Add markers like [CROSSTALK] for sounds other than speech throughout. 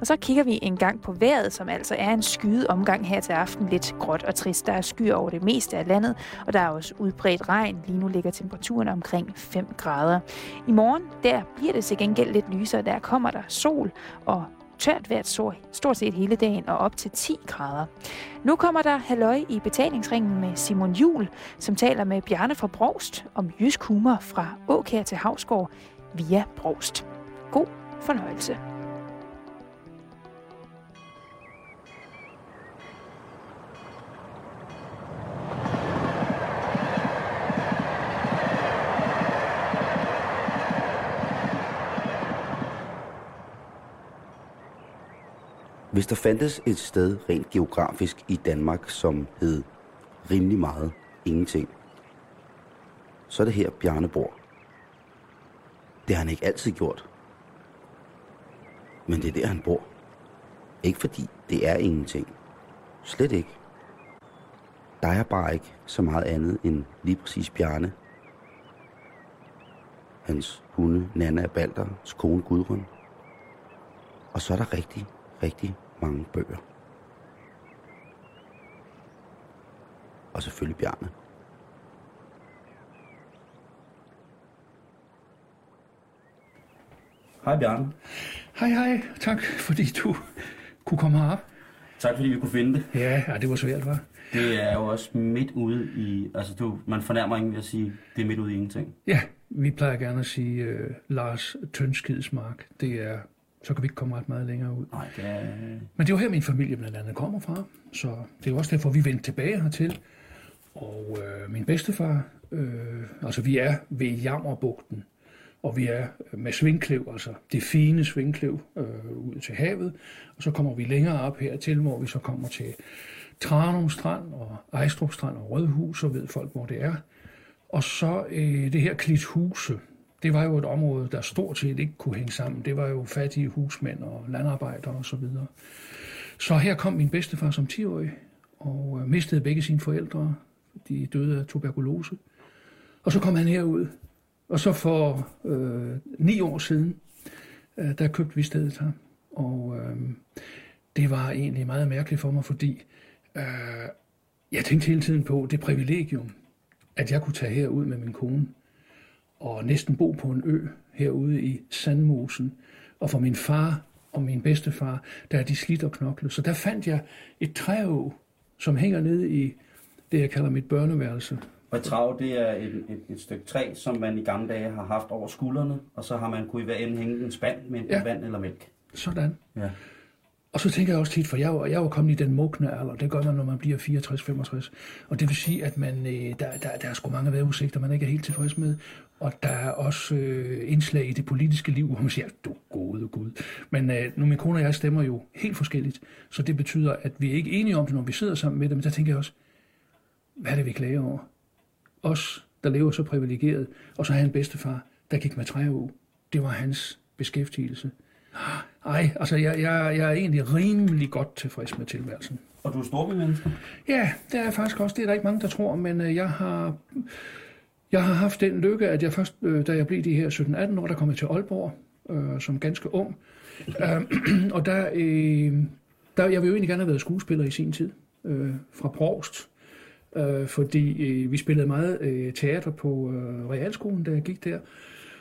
Og så kigger vi en gang på vejret, som altså er en skyet omgang her til aften. Lidt gråt og trist. Der er skyer over det meste af landet, og der er også udbredt regn. Lige nu ligger temperaturen omkring 5 grader. I morgen, der bliver det til gengæld lidt lysere. Der kommer der sol og tørt vejr stort set hele dagen og op til 10 grader. Nu kommer der halløj i betalingsringen med Simon Jul, som taler med Bjarne fra Brost om jysk humor fra Åkær til Havsgård via Brost. God fornøjelse. Hvis der fandtes et sted rent geografisk i Danmark, som hed rimelig meget ingenting, så er det her Bjarne bor. Det har han ikke altid gjort. Men det er der, han bor. Ikke fordi det er ingenting. Slet ikke. Der er bare ikke så meget andet end lige præcis Bjarne. Hans hunde Nana Balders, kone Gudrun. Og så er der rigtig, rigtig mange bøger. Og selvfølgelig Bjarne. Hej Bjarne. Hej hej, tak fordi du kunne komme herop. Tak fordi vi kunne finde det. Ja, ja det var svært, var. Det er jo også midt ude i, altså du, man fornærmer ingen ved at sige, det er midt ude i ingenting. Ja, vi plejer gerne at sige uh, Lars Tønskidsmark. Det er så kan vi ikke komme ret meget længere ud. Nej, det er... Men det er jo her, min familie blandt andet kommer fra, så det er jo også derfor, vi vendte tilbage hertil. Og øh, min bedstefar, øh, altså vi er ved Jammerbugten, og vi er med Svingklev, altså det fine Svingklev, øh, ud til havet. Og så kommer vi længere op hertil, hvor vi så kommer til Tranum Strand og Ejstrup Strand og Rødhus, så ved folk, hvor det er. Og så øh, det her Klithuse, det var jo et område, der stort set ikke kunne hænge sammen. Det var jo fattige husmænd og landarbejdere osv. Så, videre. så her kom min bedstefar som 10-årig og øh, mistede begge sine forældre. De døde af tuberkulose. Og så kom han herud. Og så for øh, ni år siden, øh, der købte vi stedet her. Og øh, det var egentlig meget mærkeligt for mig, fordi øh, jeg tænkte hele tiden på det privilegium, at jeg kunne tage herud med min kone og næsten bo på en ø herude i Sandmosen. Og for min far og min bedstefar, der er de slidt og knoklet. Så der fandt jeg et træå, som hænger nede i det, jeg kalder mit børneværelse. Og et det er et, et, et stykke træ, som man i gamle dage har haft over skuldrene, og så har man kunne i hver ende hænge en spand med ja. vand eller mælk. Sådan. Ja. Og så tænker jeg også tit, for jeg jeg var kommet i den mugne alder, det gør man, når man bliver 64-65. Og det vil sige, at man, øh, der, der, der er sgu mange vejrudsigter, man ikke er helt tilfreds med. Og der er også øh, indslag i det politiske liv, hvor man siger, du gode Gud. Men øh, nu min kone og jeg stemmer jo helt forskelligt, så det betyder, at vi er ikke enige om det, når vi sidder sammen med dem. Men der tænker jeg også, hvad er det, vi klager over? Os, der lever så privilegeret, og så har han bedstefar, der gik med træu. Det var hans beskæftigelse. Ej, altså jeg, jeg, jeg er egentlig rimelig godt tilfreds med tilværelsen. Og du er storbymenneske? Ja, det er faktisk også. Det er der ikke mange, der tror, men øh, jeg har, jeg har haft den lykke, at jeg først, øh, da jeg blev de her 17-18 år, der kom jeg til Aalborg øh, som ganske ung. øh, [CLEARS THROAT] og der, øh, der, jeg vil jo egentlig gerne have været skuespiller i sin tid, øh, fra Prost. Øh, fordi øh, vi spillede meget øh, teater på øh, Realskolen, da jeg gik der.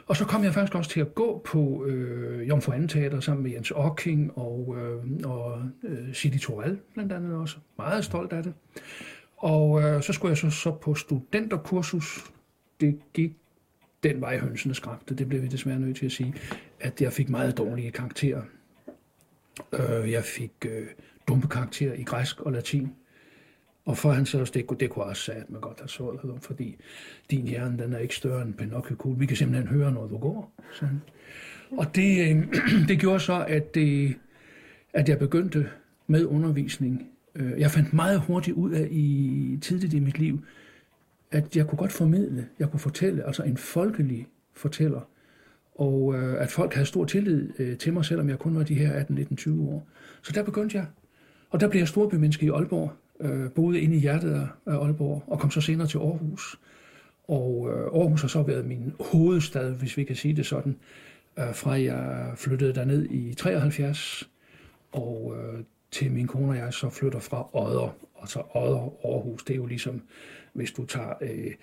Og så kom jeg faktisk også til at gå på øh, Jomfru Anden Teater sammen med Jens Ocking og, øh, og øh, City Toral blandt andet også. Meget stolt af det. Og øh, så skulle jeg så, så på studenterkursus. Det gik den vej hønsene skræmte. Det blev vi desværre nødt til at sige, at jeg fik meget dårlige karakterer. Øh, jeg fik øh, dumme karakterer i græsk og latin. Og for han så også, det, det kunne også sige, at man godt har så fordi din hjerne, den er ikke større end Pinocchio Vi kan simpelthen høre, når du går. Sådan. Og det, øh, [CLEARS THROAT] det gjorde så, at, det, at jeg begyndte med undervisning. Øh, jeg fandt meget hurtigt ud af i tidligt i mit liv, at jeg kunne godt formidle, jeg kunne fortælle, altså en folkelig fortæller, og øh, at folk havde stor tillid øh, til mig, selvom jeg kun var de her 18, 19, 20 år. Så der begyndte jeg, og der blev jeg storbymenneske i Aalborg, øh, boede inde i hjertet af Aalborg, og kom så senere til Aarhus. Og øh, Aarhus har så været min hovedstad, hvis vi kan sige det sådan, øh, fra jeg flyttede derned i 73. og øh, til min kone og jeg så flytter fra Odder, altså Odder Aarhus, det er jo ligesom, hvis du tager øh,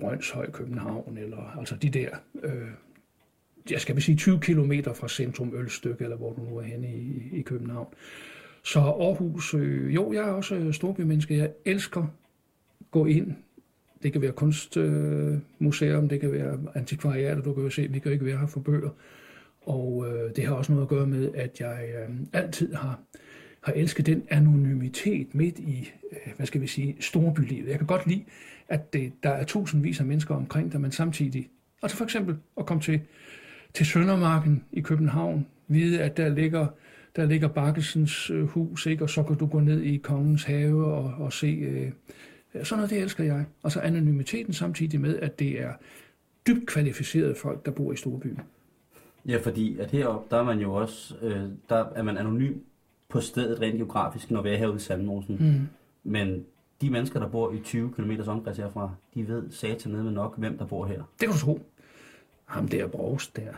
Brøndshøj, København, eller altså de der, øh, jeg skal vil sige 20 km fra centrum Ølstykke, eller hvor du nu er henne i, i København. Så Aarhus, øh, jo, jeg er også øh, storbymenneske, jeg elsker gå ind det kan være kunstmuseum, øh, det kan være antikvariater, du kan jo se, vi kan ikke være her for bøger. Og øh, det har også noget at gøre med, at jeg øh, altid har, har elsket den anonymitet midt i, øh, hvad skal vi sige, storbylivet. Jeg kan godt lide, at det, der er tusindvis af mennesker omkring der men samtidig, altså for eksempel at komme til, til Søndermarken i København, vide, at der ligger, der ligger Bakkelsens øh, hus, ikke? og så kan du gå ned i Kongens Have og, og se... Øh, sådan noget, det elsker jeg. Og så anonymiteten samtidig med, at det er dybt kvalificerede folk, der bor i storbyen. Ja, fordi at heroppe, der er man jo også, øh, der er man anonym på stedet rent geografisk, når vi er herude i Sandmosen. Mm. Men de mennesker, der bor i 20 km omkreds herfra, de ved satan ned med nok, hvem der bor her. Det kan du tro. Ham der Brogs der,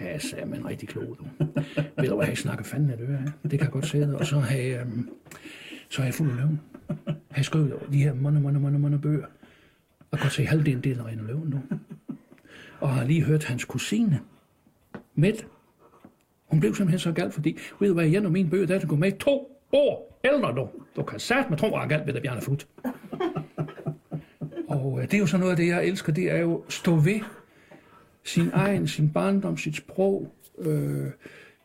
Ja, sagde man rigtig klog, du. [LAUGHS] Ved du hvad, jeg snakker fanden af det. Det kan jeg godt se. Og så har jeg, um, så har jeg fuld af løven. Jeg skrev de her mange, mange, mange, mange bøger. Og godt se halvdelen det er Reine Løven nu. Og har lige hørt hans kusine, Mette. Hun blev simpelthen så galt, fordi, ved du hvad, jeg og mine bøger, der er gå med to år ældre nu. Du kan sætte med tro, at galt ved det, Bjarne Fut. Og øh, det er jo sådan noget af det, jeg elsker, det er jo at stå ved sin egen, sin barndom, sit sprog. Øh,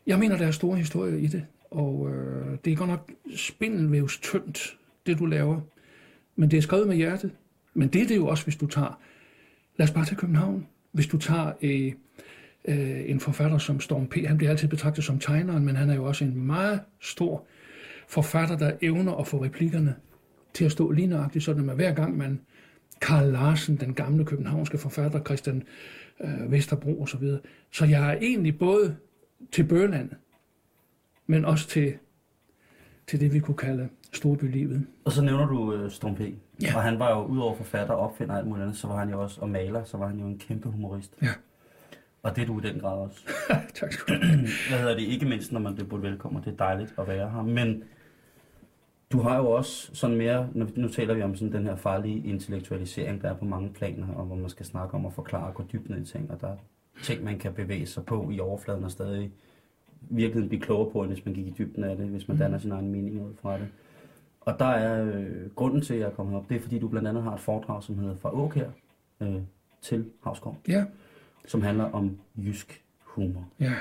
jeg mener, der er store historier i det, og øh, det er godt nok spindelvævs tyndt, det du laver. Men det er skrevet med hjertet. Men det er det jo også, hvis du tager, lad os bare tage København. Hvis du tager øh, øh, en forfatter som Storm P., han bliver altid betragtet som tegneren, men han er jo også en meget stor forfatter, der evner at få replikkerne til at stå lige nøjagtigt, sådan at hver gang man Karl Larsen, den gamle københavnske forfatter, Christian øh, Vesterbro osv. Så, videre. så jeg er egentlig både til Bøland, men også til, til det, vi kunne kalde storbylivet. Og så nævner du øh, Storm P. Ja. Og han var jo udover forfatter og opfinder alt muligt andet, så var han jo også, og maler, så var han jo en kæmpe humorist. Ja. Og det er du i den grad også. [LAUGHS] tak skal du have. [CLEARS THROAT] Hvad hedder det? Ikke mindst, når man bliver budt velkommen, det er dejligt at være her. Men du har jo også sådan mere, nu, nu taler vi om sådan den her farlige intellektualisering, der er på mange planer, og hvor man skal snakke om at forklare og gå dybt ned i ting, og der er ting, man kan bevæge sig på i overfladen og stadig virkelig blive klogere på, end hvis man gik i dybden af det, hvis man Mm. danner sin egen mening ud fra det. Og der er øh, grunden til, at jeg er kommet op, det er fordi, du blandt andet har et foredrag, som hedder Fra Åkær øh, til Havskov, Ja, som handler om jysk humor. ja,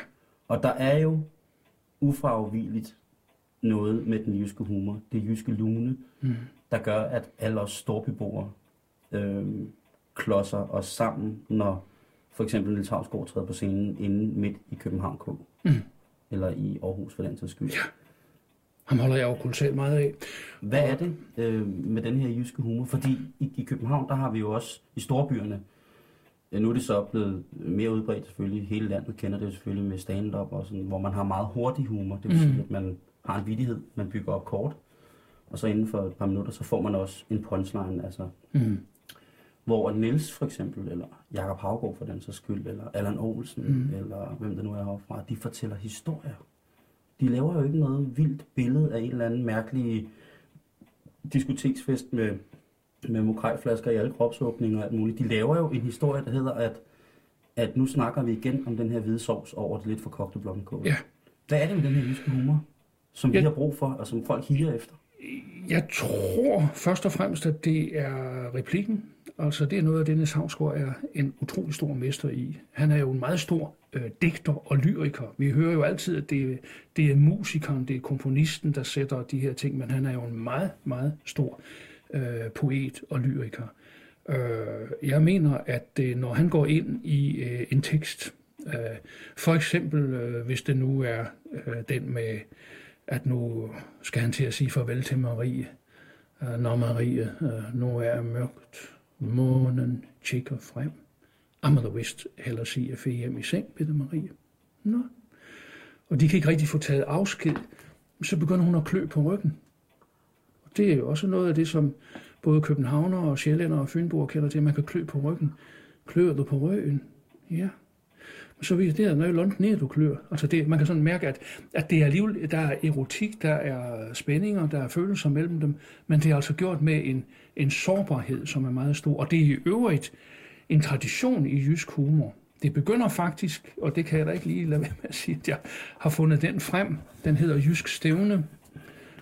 Og der er jo ufravigeligt noget med den jyske humor, det jyske lune, mm. der gør, at alle os storbyboere øh, klodser os sammen, når for eksempel Niels Havsgaard træder på scenen inde midt i København K. Mm. Eller i Aarhus for den sags skyld. Ja. ham holder jeg jo kolossalt meget af. Hvad er det øh, med den her jyske humor? Fordi i, i København, der har vi jo også i storbyerne, ja, nu er det så blevet mere udbredt selvfølgelig, hele landet kender det jo selvfølgelig med stand-up, og sådan, hvor man har meget hurtig humor. Det vil sige, at man har en vidighed, man bygger op kort, og så inden for et par minutter, så får man også en punchline, altså Mm. hvor Niels for eksempel, eller Jakob Havgaard for den så skyld, eller Allan Olsen, Mm. mm. eller hvem det nu er herfra, de fortæller historier. De laver jo ikke noget vildt billede af en eller anden mærkelig diskoteksfest med, med mokrejflasker i alle kropsåbninger og alt muligt. De laver jo en historie, der hedder, at, at nu snakker vi igen om den her hvide sovs over det lidt for kogte blomkål. Ja. Hvad er det med den her jyske humor, som vi Ja. har brug for, og som folk higer efter? Jeg tror først og fremmest, at det er replikken. Altså, det er noget af det, Niels Havsgaard er en utrolig stor mester i. Han er jo en meget stor øh, digter og lyriker. Vi hører jo altid, at det, det er musikeren, det er komponisten, der sætter de her ting, men han er jo en meget, meget stor øh, poet og lyriker. Øh, jeg mener, at øh, når han går ind i øh, en tekst, øh, for eksempel øh, hvis det nu er øh, den med, at nu skal han til at sige farvel til Marie, øh, når Marie øh, nu er mørkt, månen tjekker frem. Amager vist heller sige at hjem i seng, Peter Marie. Nå. Og de kan ikke rigtig få taget afsked. Så begynder hun at klø på ryggen. Det er jo også noget af det, som både københavner og sjællænder og fynboer kender til, at man kan klø på ryggen. Klør du på røgen? Ja. så vi det er noget ned, du klør. Altså det, man kan sådan mærke, at, at det er alligevel, der er erotik, der er spændinger, der er følelser mellem dem, men det er altså gjort med en, en sårbarhed, som er meget stor. Og det er i øvrigt en tradition i jysk humor. Det begynder faktisk, og det kan jeg da ikke lige lade være med at sige, at jeg har fundet den frem. Den hedder Jysk Stævne.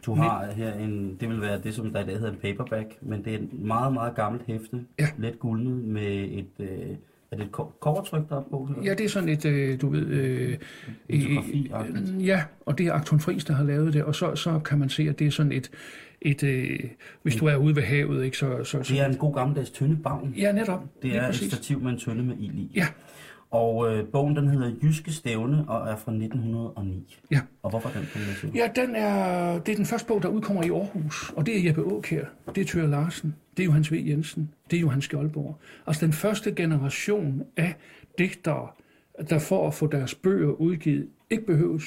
Du har her en, det vil være det, som der i dag hedder en paperback, men det er et meget, meget gammelt hæfte, Ja. let gulnet med et, øh, er det et covertryk, der er på? Ja, det er sådan et, øh, du ved... Øh, øh, ja, og det er Akton Friis, der har lavet det, og så, så kan man se, at det er sådan et... et øh, hvis du er ude ved havet, ikke, så... så, Det er en god gammeldags tøndebagn. ja, netop. Det er et stativ med en tønde med ild i. Ja. Og øh, bogen den hedder Jyske Stævne og er fra 1909. Ja. Og hvorfor den kombination? Ja, den er, det er den første bog, der udkommer i Aarhus, og det er Jeppe Aukær, det er Thyre Larsen, det er Johannes V. Jensen, det er Johan Skjoldborg. Altså den første generation af digtere, der for at få deres bøger udgivet, ikke behøves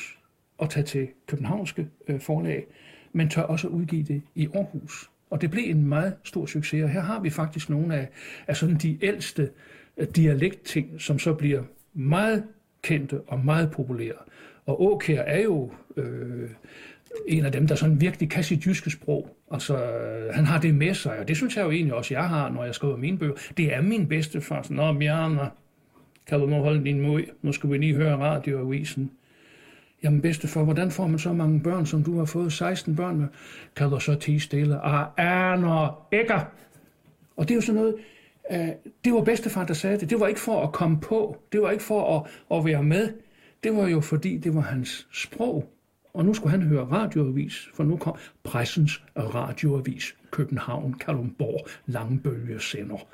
at tage til københavnske øh, forlag, men tør også udgive det i Aarhus. Og det blev en meget stor succes, og her har vi faktisk nogle af, af sådan de ældste øh, dialektting, som så bliver meget kendte og meget populære. Og Åkær er jo øh, en af dem, der sådan virkelig kan sit jyske sprog. Altså, han har det med sig, og det synes jeg jo egentlig også, jeg har, når jeg skriver mine bøger. Det er min bedste far. Sådan, Nå, Bjarne, kan du nu holde din mod? Nu skal vi lige høre radioavisen. Jamen bedstefar, hvordan får man så mange børn, som du har fået 16 børn med? Kan du så tige stille? Ah, aner ikke. Og det er jo sådan noget, Øh, det var bedstefar, der sagde det. Det var ikke for at komme på. Det var ikke for at, at være med. Det var jo fordi, det var hans sprog. Og nu skulle han høre radioavis, for nu kom pressens radioavis. København, Kalumborg, Langbølge sender.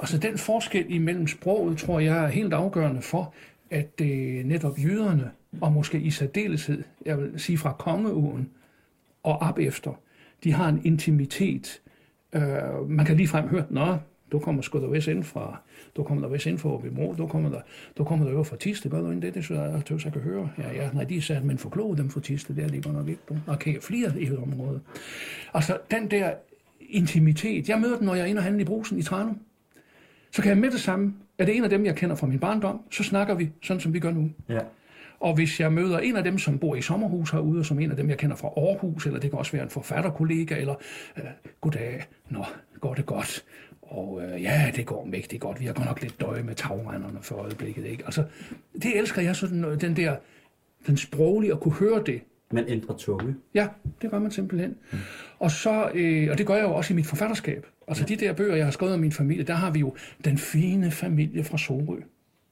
Altså den forskel imellem sproget, tror jeg er helt afgørende for, at øh, netop jøderne, og måske i særdeleshed, jeg vil sige fra kongeugen og op efter, de har en intimitet. Øh, man kan ligefrem høre, nå, du kommer sgu da vist ind fra, du kommer der vist ind fra Åbimo, du kommer der, du kommer der over fra Tiste, gør du ikke det? Det synes jeg, tøs, jeg kan høre. Ja, ja, nej, de sat, men forkloge dem fra Tiste, det er lige godt nok ikke. Du. Okay, flere i et område. Altså, den der intimitet, jeg møder den, når jeg er inde og handle i brusen i Tranum. Så kan jeg med det samme, er det en af dem, jeg kender fra min barndom, så snakker vi sådan, som vi gør nu. Ja. Og hvis jeg møder en af dem, som bor i sommerhus herude, og som en af dem, jeg kender fra Aarhus, eller det kan også være en forfatterkollega, eller øh, goddag, nå, går det godt? Og øh, ja, det går mægtigt godt. Vi har godt nok lidt døje med tagrenderne for øjeblikket. Ikke? Altså, det elsker jeg sådan, noget, den der, den sproglige, at kunne høre det. Man ændrer tunge. Ja, det gør man simpelthen. Mm. Og, så, øh, og det gør jeg jo også i mit forfatterskab. Altså de der bøger, jeg har skrevet om min familie, der har vi jo den fine familie fra Sorø,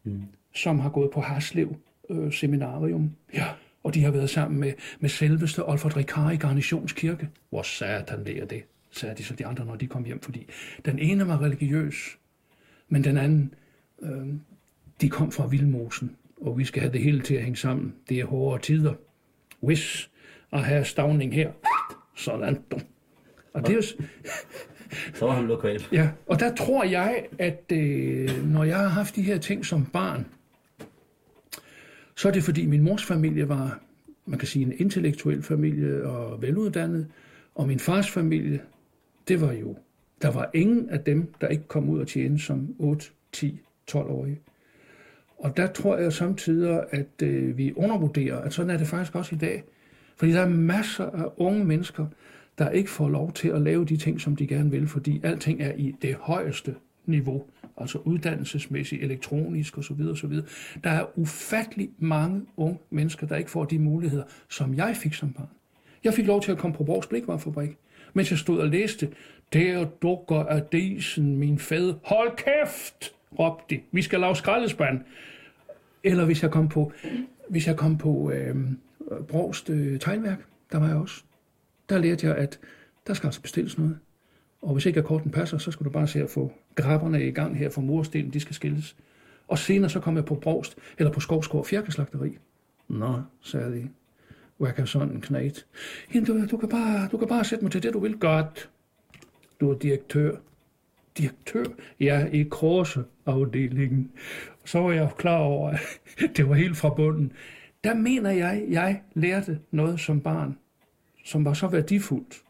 mm. som har gået på Harslev øh, Seminarium. Ja. Og de har været sammen med, med selveste Olfert Ricard i Garnitionskirke. Hvor satan det er det, sagde de så de andre, når de kom hjem. Fordi den ene var religiøs, men den anden, øh, de kom fra Vildmosen. Og vi skal have det hele til at hænge sammen. Det er hårde tider. Hvis at have stavning her. Sådan. Og det er jo, [LAUGHS] Så var han lokal. Ja, og der tror jeg, at øh, når jeg har haft de her ting som barn, så er det fordi min mors familie var, man kan sige, en intellektuel familie og veluddannet, og min fars familie, det var jo, der var ingen af dem, der ikke kom ud og tjene som 8, 10, 12-årige. Og der tror jeg samtidig, at øh, vi undervurderer, at sådan er det faktisk også i dag. Fordi der er masser af unge mennesker, der ikke får lov til at lave de ting, som de gerne vil, fordi alting er i det højeste niveau, altså uddannelsesmæssigt, elektronisk osv. osv. Der er ufattelig mange unge mennesker, der ikke får de muligheder, som jeg fik som barn. Jeg fik lov til at komme på Borgs Blikvarefabrik, mens jeg stod og læste, der dukker af disen, min fæd. Hold kæft, råbte de. Vi skal lave skraldespand. Eller hvis jeg kom på, hvis jeg kom på øh, Brogst øh, tegnværk, der var jeg også. Der lærte jeg, at der skal altså bestilles noget. Og hvis ikke akkorden passer, så skal du bare se at få grabberne i gang her for murstenen, de skal skilles. Og senere så kom jeg på Brogst, eller på Skovskår Fjerkeslagteri. Nå, sagde de. Hvad kan sådan en? Jamen, du, du, kan bare, du kan bare sætte mig til det, du vil. Godt. Du er direktør. Direktør? Ja, i korseafdelingen. Så var jeg klar over, at [LAUGHS] det var helt fra bunden. Der mener jeg, jeg lærte noget som barn, som var så værdifuldt,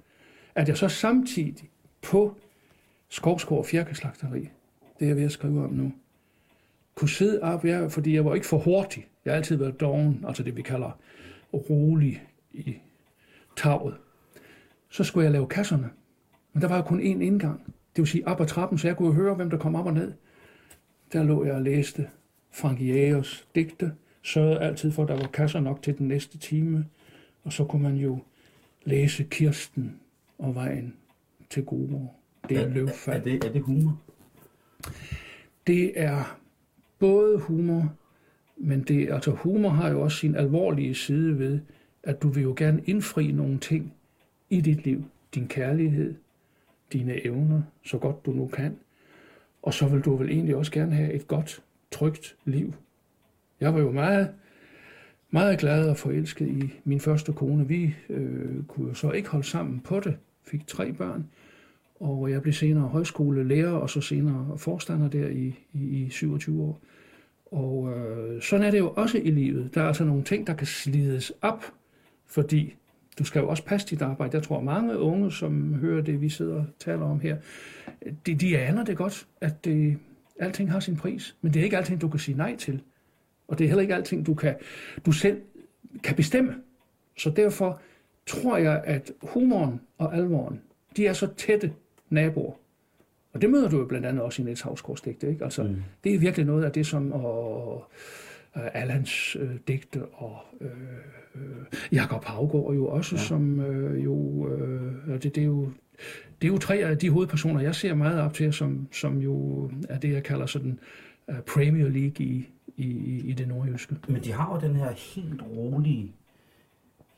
at jeg så samtidig på Skovskår Fjerkeslagteri, det er jeg ved at skrive om nu, kunne sidde op, ja, fordi jeg var ikke for hurtig. Jeg har altid været doven, altså det vi kalder rolig i taget. Så skulle jeg lave kasserne. Men der var jo kun én indgang. Det vil sige op ad trappen, så jeg kunne høre, hvem der kom op og ned. Der lå jeg og læste Frank Jægers digte. Sørgede altid for, at der var kasser nok til den næste time. Og så kunne man jo læse Kirsten og vejen til gode. Det er, er, løvfald. er, det, er det humor? Det er både humor, men det, altså humor har jo også sin alvorlige side ved, at du vil jo gerne indfri nogle ting i dit liv. Din kærlighed, dine evner, så godt du nu kan. Og så vil du vel egentlig også gerne have et godt, trygt liv. Jeg var jo meget, meget glad og forelsket i min første kone. Vi øh, kunne jo så ikke holde sammen på det. Fik tre børn. Og jeg blev senere højskolelærer, og så senere forstander der i, i, i 27 år. Og øh, sådan er det jo også i livet. Der er altså nogle ting, der kan slides op, fordi du skal jo også passe dit arbejde. Jeg tror, mange unge, som hører det, vi sidder og taler om her, de, de aner det godt, at det, alting har sin pris. Men det er ikke alting, du kan sige nej til. Og det er heller ikke alting, du, kan, du selv kan bestemme. Så derfor tror jeg, at humoren og alvoren, de er så tætte naboer. Og det møder du jo blandt andet også i Niels Havsgaards digte. Ikke? Altså, mm. Det er virkelig noget af det, som og, uh, Allans øh, digte og øh, øh, Jakob Havgård jo også, ja. som øh, jo, øh, det, det, er jo, det er jo tre af de hovedpersoner, jeg ser meget op til, som, som jo er det, jeg kalder sådan uh, Premier League i, i, i det nordjyske. Men de har jo den her helt rolige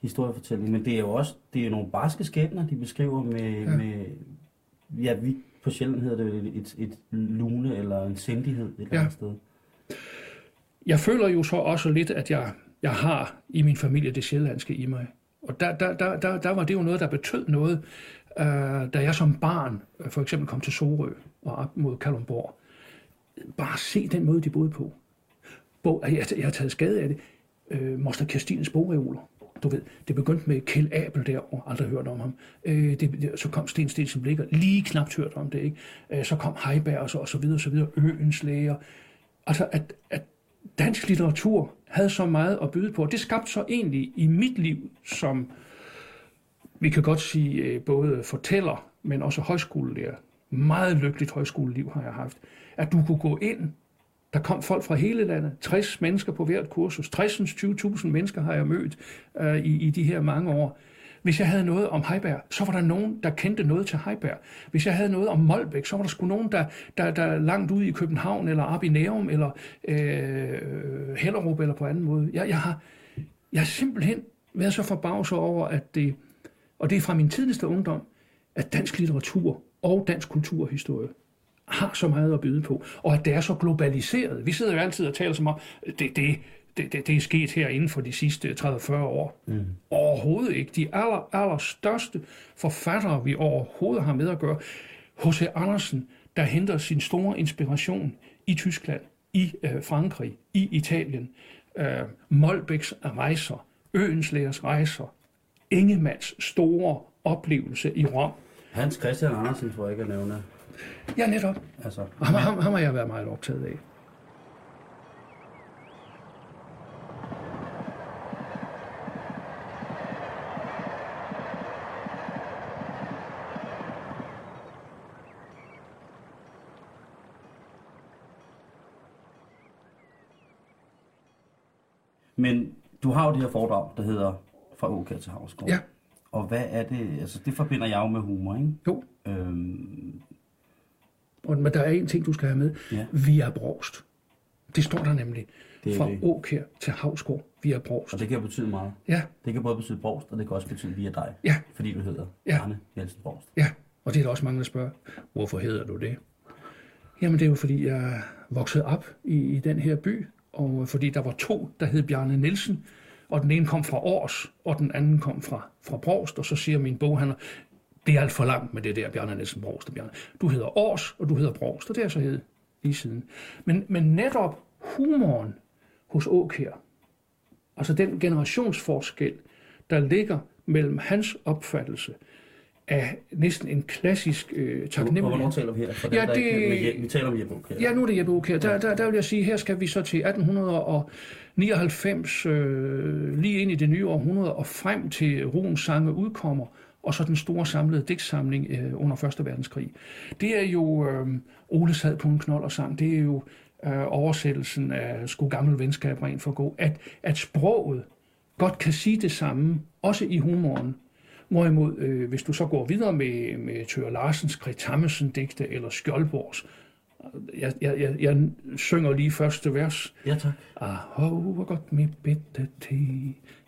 historiefortælling, men det er jo også det er nogle barske skæbner, de beskriver med, ja. med ja, vi, på Sjælland hedder det et, et lune eller en sindighed et eller andet ja. sted. Jeg føler jo så også lidt, at jeg, jeg har i min familie det sjællandske i mig. Og der, der, der, der, der var det jo noget, der betød noget, øh, da jeg som barn øh, for eksempel kom til Sorø og op mod Kalundborg. Bare se den måde, de boede på. Bo, jeg, jeg har taget skade af det. Øh, Moster Kirstines bogreoler du ved, det begyndte med Kjell Abel der, aldrig hørt om ham. Øh, det, så kom Sten Stensen Blikker, lige knapt hørt om det, ikke? Øh, så kom Heiberg og så, og så videre, og så videre, Øens læger. Altså, at, at dansk litteratur havde så meget at byde på, det skabte så egentlig i mit liv som, vi kan godt sige, øh, både fortæller, men også højskolelærer. Meget lykkeligt højskoleliv har jeg haft. At du kunne gå ind der kom folk fra hele landet, 60 mennesker på hvert kursus. 60-20.000 mennesker har jeg mødt øh, i, i de her mange år. Hvis jeg havde noget om Heiberg, så var der nogen, der kendte noget til Heiberg. Hvis jeg havde noget om Molbæk, så var der sgu nogen, der, der, der langt ude i København, eller op i Nærum, eller øh, Hellerup, eller på anden måde. Jeg, jeg, har, jeg har simpelthen været så forbavset over, at det, og det er fra min tidligste ungdom, at dansk litteratur og dansk kulturhistorie har så meget at byde på, og at det er så globaliseret. Vi sidder jo altid og taler som om, det, det, det, det, det er sket her inden for de sidste 30-40 år. Mm. Overhovedet ikke. De aller, aller største forfattere, vi overhovedet har med at gøre, H.C. Andersen, der henter sin store inspiration i Tyskland, i øh, Frankrig, i Italien, øh, Molbæks rejser, Øenslægers rejser, Ingemanns store oplevelse i Rom. Hans Christian Andersen, tror jeg ikke at nævne. Ja, netop. Altså, ham, ham, ham har jeg været meget optaget af. Men du har jo det her foredrag, der hedder Fra OK til Havsgård. Ja. Og hvad er det, altså det forbinder jeg jo med humor, ikke? Jo. Øhm, og men der er en ting, du skal have med. Ja. Via Brost. Det står der nemlig. Det er Fra det. Åkær til Havsgård via Brost. og det kan betyde meget. Ja, Det kan både betyde Brogst, og det kan også betyde via dig. Ja. Fordi du hedder Ja. Arne Jensen Brogst. ja. Og det er der også mange, der spørger, hvorfor hedder du det? Jamen det er jo fordi, jeg er vokset op i, i den her by, og fordi der var to, der hed Bjarne Nielsen, og den ene kom fra Års, og den anden kom fra, fra Brost, og så siger min boghandler, det er alt for langt med det der Bjarne Nielsen Brost og Bjarne. Du hedder Års, og du hedder Brost, og det er så hed lige siden. Men, men netop humoren hos Åkær, altså den generationsforskel, der ligger mellem hans opfattelse af næsten en klassisk øh, Og hvornår taknemmelighed. taler vi her? For Ja, ikke, det- Jeppe- vi taler om Jeppe Aukjær. Ja, nu er det Jeppe Aukjær. Der, der, der vil jeg sige, her skal vi så til 1899, øh, lige ind i det nye århundrede, og frem til Ruens sange udkommer, og så den store samlede digtsamling øh, under 1. verdenskrig. Det er jo øh, Ole sad på en knold og sang, det er jo øh, oversættelsen af Sku gammel venskab rent for god, at, at sproget godt kan sige det samme, også i humoren. Hvorimod, øh, hvis du så går videre med, med Tør Larsens, Gret Tammesen digte eller Skjoldborgs, jeg, jeg, jeg, jeg synger lige første vers. Ja, tak. Ahov, hvor godt mit bedte te,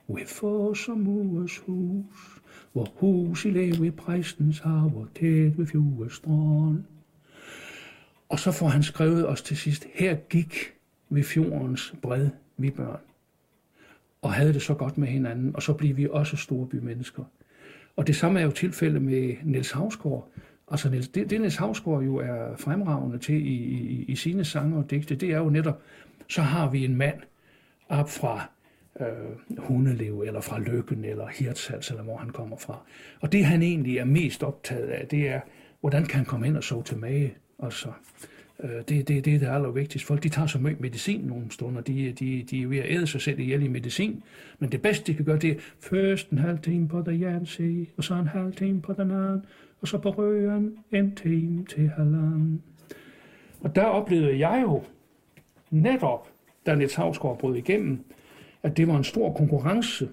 hvor for som mors hus, hvor hus i lag ved præstens hav, tæt ved fjordes. Og så får han skrevet os til sidst, her gik ved fjordens bred vi børn, og havde det så godt med hinanden, og så blev vi også store bymennesker. Og det samme er jo tilfældet med Niels Havsgaard. Altså Niels, det, det Niels Havsgaard jo er fremragende til i, i, i sine sange og digte, det er jo netop, så har vi en mand op fra øh, Hundelev, eller fra Lykken, eller Hirtshals, eller hvor han kommer fra. Og det han egentlig er mest optaget af, det er, hvordan kan han komme ind og sove til mage? Altså, øh, det, det, det er det allervigtigste. Folk de tager så meget medicin nogle stunder. De, de, de er ved at æde sig selv ihjel i medicin. Men det bedste, de kan gøre, det er først en halv time på den jernse, og så en halv time på den anden, og så på røen en time til halvanden. Og der oplevede jeg jo netop, da Niels Havsgaard brød igennem, at det var en stor konkurrence,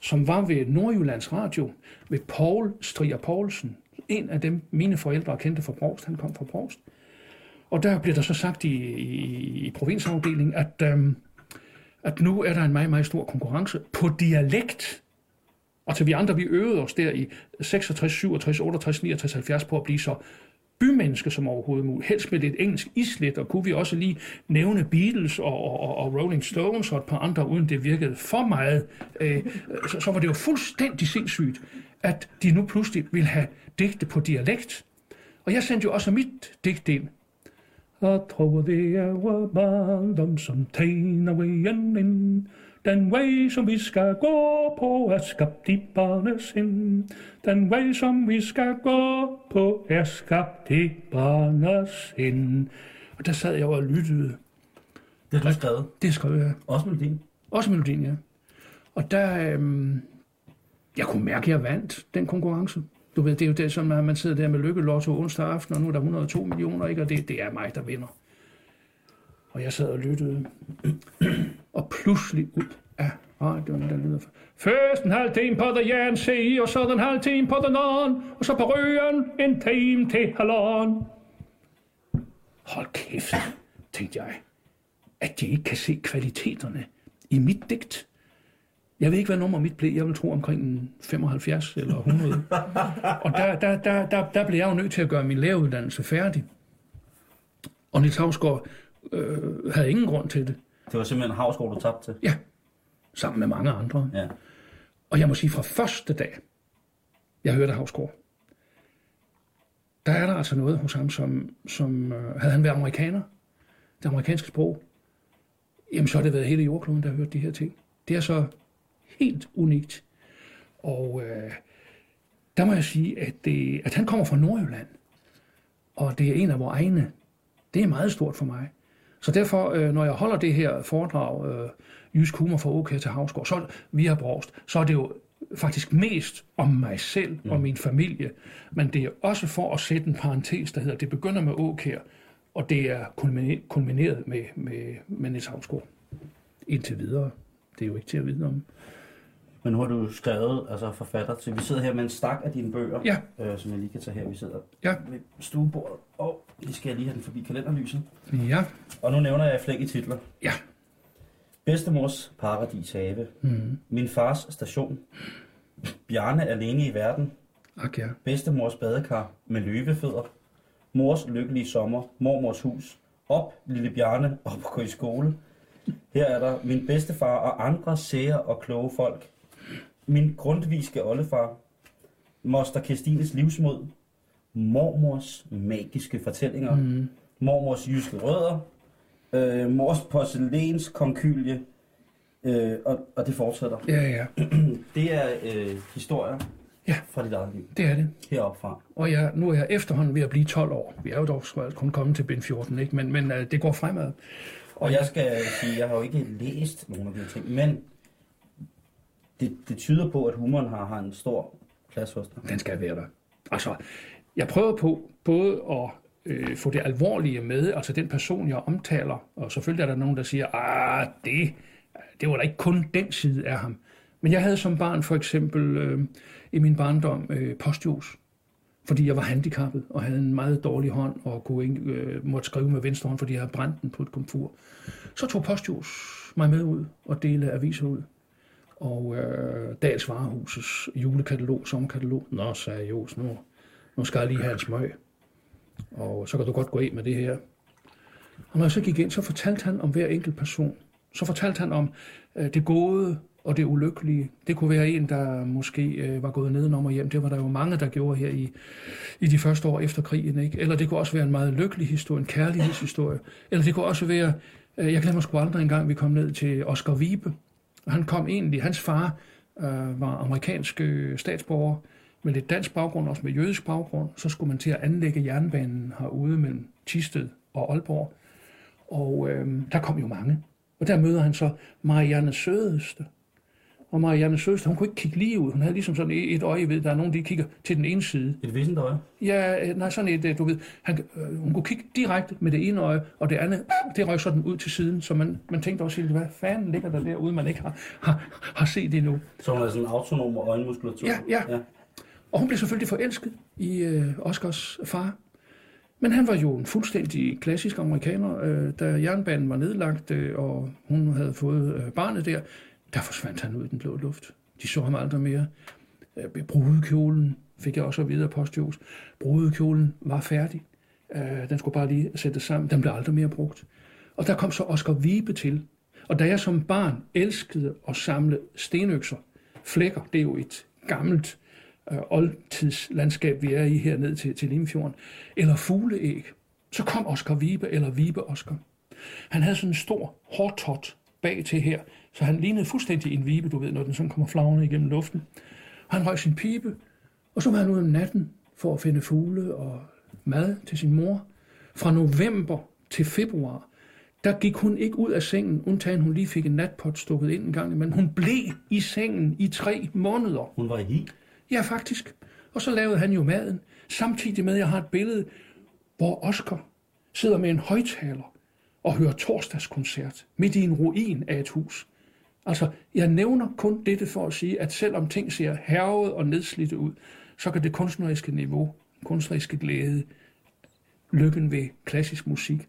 som var ved Nordjyllands Radio, ved Paul Strier Poulsen. En af dem, mine forældre kendte fra Brogst, han kom fra Brogst. Og der blev der så sagt i, i, i provinsafdelingen, at, øhm, at nu er der en meget, meget stor konkurrence på dialekt. Og til vi andre, vi øvede os der i 66, 67, 68, 69, 70 på at blive så bymenneske som overhovedet muligt. Helst med lidt engelsk islet, og kunne vi også lige nævne Beatles og, og, og- Rolling Stones og et par andre, uden det virkede for meget. Øh, så, så var det jo fuldstændig sindssygt, at de nu pludselig ville have digte på dialekt. Og jeg sendte jo også mit digt ind. Jeg tror, det er barndom, som tegner vejen ind. Den vej, som vi skal gå på, er skabt i barnets sind. Den vej, som vi skal gå på, er skabt i barnets sind. Og der sad jeg og lyttede. Det har du skrevet. Det skrev jeg. Også melodien. Også melodien, ja. Og der, øhm, jeg kunne mærke, at jeg vandt den konkurrence. Du ved, det er jo det, som man sidder der med Lykke Lotto onsdag aften, og nu er der 102 millioner, ikke? Og det, det er mig, der vinder. Og jeg sad og lyttede. Og pludselig ud af radioen, der lyder Først en halv time på the jern se, og så den halv time på den anden, og så på røen en time til Halon. Hold kæft, tænkte jeg, at de ikke kan se kvaliteterne i mit digt. Jeg ved ikke, hvad nummer mit blev. Jeg vil tro omkring 75 eller 100. Og der, der, der, der, der blev jeg jo nødt til at gøre min læreruddannelse færdig. Og Niels Havsgaard øh, havde ingen grund til det. Det var simpelthen Havsgaard, du tabte til. Ja, sammen med mange andre. Ja. Og jeg må sige, fra første dag, jeg hørte Havsgaard, der er der altså noget hos ham, som, som øh, havde han været amerikaner, det amerikanske sprog, jamen så har det været hele jordkloden, der har hørt de her ting. Det er så helt unikt. Og øh, der må jeg sige, at, det, at han kommer fra Nordjylland, og det er en af vores egne. Det er meget stort for mig. Så derfor, øh, når jeg holder det her foredrag, øh, Jysk Humor fra OK til Havsgaard, så via Brost, så er det jo faktisk mest om mig selv og min familie, men det er også for at sætte en parentes, der hedder, det begynder med OK, og det er kulmine- kulmineret med, med, med Niels Havsgaard. Indtil videre. Det er jo ikke til at vide om. Men nu har du skrevet, altså forfatter til, vi sidder her med en stak af dine bøger, Ja. øh, som jeg lige kan tage her. Vi sidder Ja. ved stuebordet, og lige skal jeg lige have den forbi kalenderlyset. Ja. Og nu nævner jeg flæk i titler. Ja. Bedstemors paradis have. Mm. Min fars station. Bjarne alene i verden. Ak ja. Bedstemors badekar med løvefødder. Mors lykkelige sommer. Mormors hus. Op, lille Bjarne, op og gå i skole. Her er der min bedstefar og andre sære og kloge folk. Min grundviske oldefar. Moster Kirstines livsmod. Mormors magiske fortællinger. Mm. Mormors jyske rødder. Øh, mors porcelæns konkylie. Øh, og, og det fortsætter. Ja, ja. [CLEARS THROAT] Det er øh, historier Ja. Fra dit eget liv. Det er det. Heroppe fra. Og jeg, nu er jeg efterhånden ved at blive 12 år. Vi er jo dog kun kommet til bind 14, ikke? men, men uh, det går fremad. Og jeg skal sige, jeg har jo ikke læst nogen af de ting, men det, det tyder på, at humoren har, har en stor plads hos dig. Den skal være der. Altså, jeg prøver på både at øh, få det alvorlige med, altså den person, jeg omtaler, og selvfølgelig er der nogen, der siger, ah, det, det var da ikke kun den side af ham. Men jeg havde som barn for eksempel øh, i min barndom øh, postjus, fordi jeg var handicappet og havde en meget dårlig hånd og kunne ikke, øh, måtte skrive med venstre hånd, fordi jeg havde brændt den på et komfur. Så tog postjus mig med ud og delte aviser ud. Og øh, Dals Varehusets julekatalog, sommerkatalog. Nå, sagde Jos, nu, nu skal jeg lige have en smøg. Og så kan du godt gå ind med det her. Og når jeg så gik ind, så fortalte han om hver enkelt person. Så fortalte han om øh, det gode og det ulykkelige. Det kunne være en, der måske øh, var gået nedenom og hjem. Det var der jo mange, der gjorde her i, i de første år efter krigen. Ikke? Eller det kunne også være en meget lykkelig historie, en kærlighedshistorie. Eller det kunne også være, øh, jeg glemmer sgu aldrig engang, vi kom ned til Oscar Vibe. Og han kom egentlig, hans far øh, var amerikansk øh, statsborger, med lidt dansk baggrund, også med jødisk baggrund. Så skulle man til at anlægge jernbanen herude mellem Tisted og Aalborg. Og øh, der kom jo mange. Og der møder han så Marianne Sødeste. Og Marianne Sødeste, hun kunne ikke kigge lige ud. Hun havde ligesom sådan et øje ved, der er nogen, der kigger til den ene side. Et vissent øje? Ja, nej, sådan et, øh, du ved, han, øh, hun kunne kigge direkte med det ene øje, og det andet, det røg sådan ud til siden, så man, man tænkte også, hvad fanden ligger der derude, man ikke har, har, har set det endnu. Så hun er sådan en autonom øjenmuskulatur? Ja, ja, ja. Og hun blev selvfølgelig forelsket i øh, Oscars far. Men han var jo en fuldstændig klassisk amerikaner. Øh, da jernbanen var nedlagt, øh, og hun havde fået øh, barnet der, der forsvandt han ud i den blå luft. De så ham aldrig mere. Øh, Brudekjolen fik jeg også at vide af postjus. Brudekjolen var færdig. Øh, den skulle bare lige sættes sammen. Den blev aldrig mere brugt. Og der kom så Oscar Vibe til. Og da jeg som barn elskede at samle stenøkser, flækker, det er jo et gammelt øh, oldtidslandskab, vi er i her ned til, til Limfjorden, eller fugleæg, så kom Oscar Vibe, eller Vibe Oscar. Han havde sådan en stor hårtot bag til her, så han lignede fuldstændig en vibe, du ved, når den sådan kommer flagrende igennem luften. Han røg sin pibe, og så var han ude om natten for at finde fugle og mad til sin mor. Fra november til februar, der gik hun ikke ud af sengen, undtagen hun lige fik en natpot stukket ind en gang, men hun blev i sengen i tre måneder. Hun var i? Ja, faktisk. Og så lavede han jo maden, samtidig med, at jeg har et billede, hvor Oscar sidder med en højtaler og hører torsdagskoncert midt i en ruin af et hus. Altså, jeg nævner kun dette for at sige, at selvom ting ser hervet og nedslidte ud, så kan det kunstneriske niveau, kunstneriske glæde, lykken ved klassisk musik,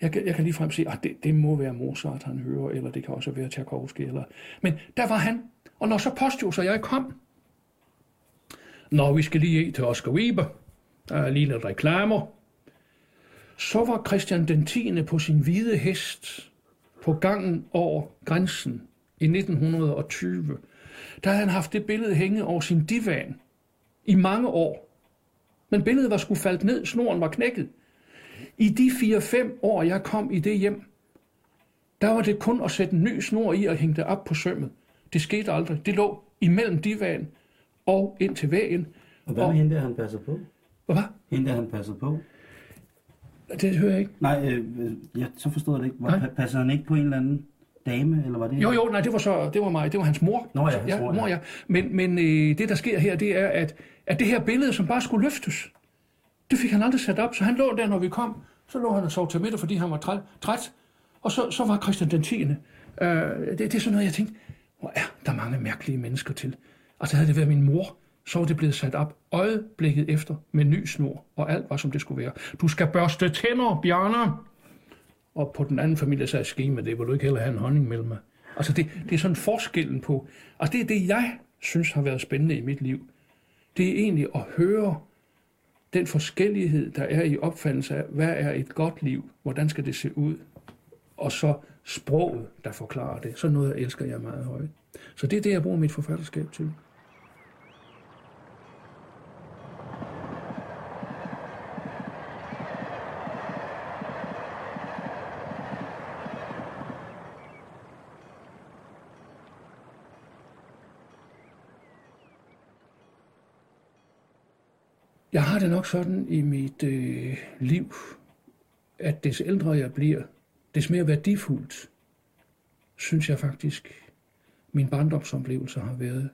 jeg kan, jeg kan ligefrem sige, at det, det må være Mozart, han hører, eller det kan også være Tchaikovsky. Eller... Men der var han, og når så Postjus og jeg kom, når vi skal lige til Oscar Weber, der er lige lidt reklamer, så var Christian den 10. på sin hvide hest på gangen over grænsen i 1920. Der havde han haft det billede hænge over sin divan i mange år. Men billedet var sgu faldt ned, snoren var knækket. I de 4-5 år, jeg kom i det hjem, der var det kun at sætte en ny snor i og hænge det op på sømmet. Det skete aldrig. Det lå imellem divan og ind til væggen. Og hvad med hende der, han passer på? Hvad? Hende der, han passer på? Det hører jeg ikke. Nej, øh, jeg, så forstod jeg det ikke. Var, passer han ikke på en eller anden dame, eller var det? Jo, jo, nej, det var så, det var mig, det var hans mor. Nå ja, hans ja, mor, mor, ja. ja. Men, men øh, det, der sker her, det er, at, at det her billede, som bare skulle løftes, det fik han aldrig sat op. Så han lå der, når vi kom, så lå han og sov til middag, fordi han var træt. træt og så, så var Christian den 10. Øh, det, det er sådan noget, jeg tænkte, hvor er der mange mærkelige mennesker til. Altså havde det været min mor, så var det blevet sat op øjeblikket efter med ny snor, og alt var, som det skulle være. Du skal børste tænder, Bjarne! Og på den anden familie sagde skema, det vil du ikke heller have en honning mellem mig. Altså det, det er sådan forskellen på, altså det er det, jeg synes har været spændende i mit liv. Det er egentlig at høre den forskellighed, der er i opfattelse af, hvad er et godt liv, hvordan skal det se ud, og så sproget, der forklarer det. Så noget elsker jeg meget højt. Så det er det, jeg bruger mit forfatterskab til. Har det nok sådan i mit øh, liv, at des ældre jeg bliver, des mere værdifuldt, synes jeg faktisk, min barndomsoplevelser har været.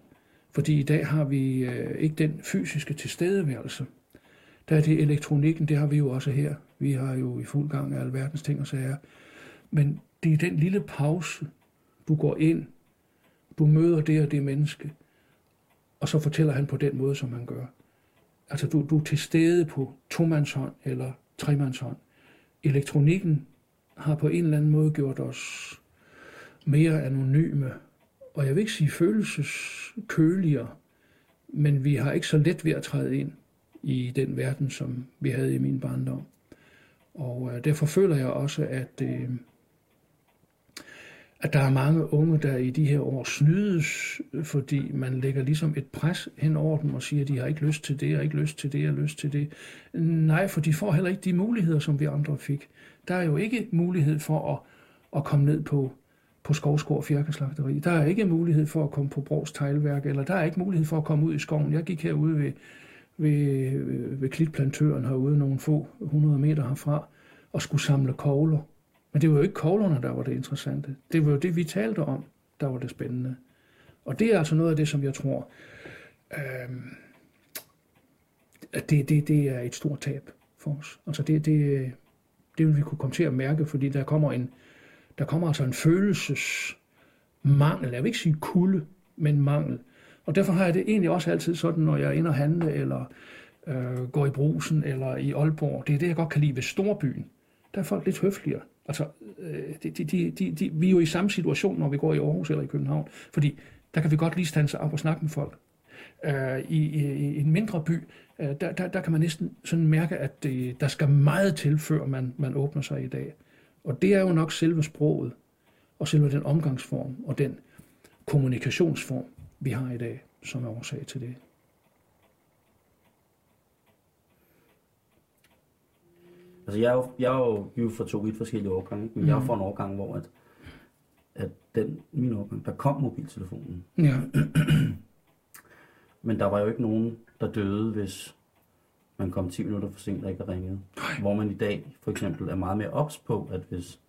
Fordi i dag har vi øh, ikke den fysiske tilstedeværelse. Der er det elektronikken, det har vi jo også her. Vi har jo i fuld gang af alverdens ting og sager. Men det er den lille pause, du går ind, du møder det og det menneske, og så fortæller han på den måde, som han gør. Altså, du, du er til stede på tomandshånd eller tremandshånd. Elektronikken har på en eller anden måde gjort os mere anonyme, og jeg vil ikke sige følelseskøligere, men vi har ikke så let ved at træde ind i den verden, som vi havde i min barndom. Og øh, derfor føler jeg også, at, øh, at der er mange unge, der i de her år snydes, fordi man lægger ligesom et pres hen over dem og siger, at de har ikke lyst til det, og ikke lyst til det, og lyst til det. Nej, for de får heller ikke de muligheder, som vi andre fik. Der er jo ikke mulighed for at, at komme ned på, på Skovskår Fjerkeslagteri. Der er ikke mulighed for at komme på Brogs Teglværk, eller der er ikke mulighed for at komme ud i skoven. Jeg gik herude ved, ved, ved klitplantøren herude, nogle få 100 meter herfra, og skulle samle kogler. Men det var jo ikke koglerne, der var det interessante. Det var jo det, vi talte om, der var det spændende. Og det er altså noget af det, som jeg tror, øh, at det, det, det er et stort tab for os. Altså det, det, det vil vi kunne komme til at mærke, fordi der kommer en, der kommer altså en følelsesmangel. Jeg vil ikke sige kulde, men mangel. Og derfor har jeg det egentlig også altid sådan, når jeg er inde og handle, eller øh, går i brusen, eller i Aalborg. Det er det, jeg godt kan lide ved storbyen. Der er folk lidt høfligere. Altså, øh, de, de, de, de, vi er jo i samme situation, når vi går i Aarhus eller i København. Fordi der kan vi godt lige stande sig op og snakke med folk. Øh, i, i, I en mindre by, øh, der, der, der kan man næsten sådan mærke, at det, der skal meget til, før man, man åbner sig i dag. Og det er jo nok selve sproget, og selve den omgangsform, og den kommunikationsform, vi har i dag, som er årsag til det. Altså, jeg er jo, jeg er jo, vi er jo fra to vidt forskellige årgange, men mm. jeg er fra en årgang, hvor at, at den, min årgang, der kom mobiltelefonen. Ja. [CLEARS THROAT] Men der var jo ikke nogen, der døde, hvis man kom 10 minutter for sent og ikke ringede. Nej. Hvor man i dag for eksempel er meget mere ops på, at hvis,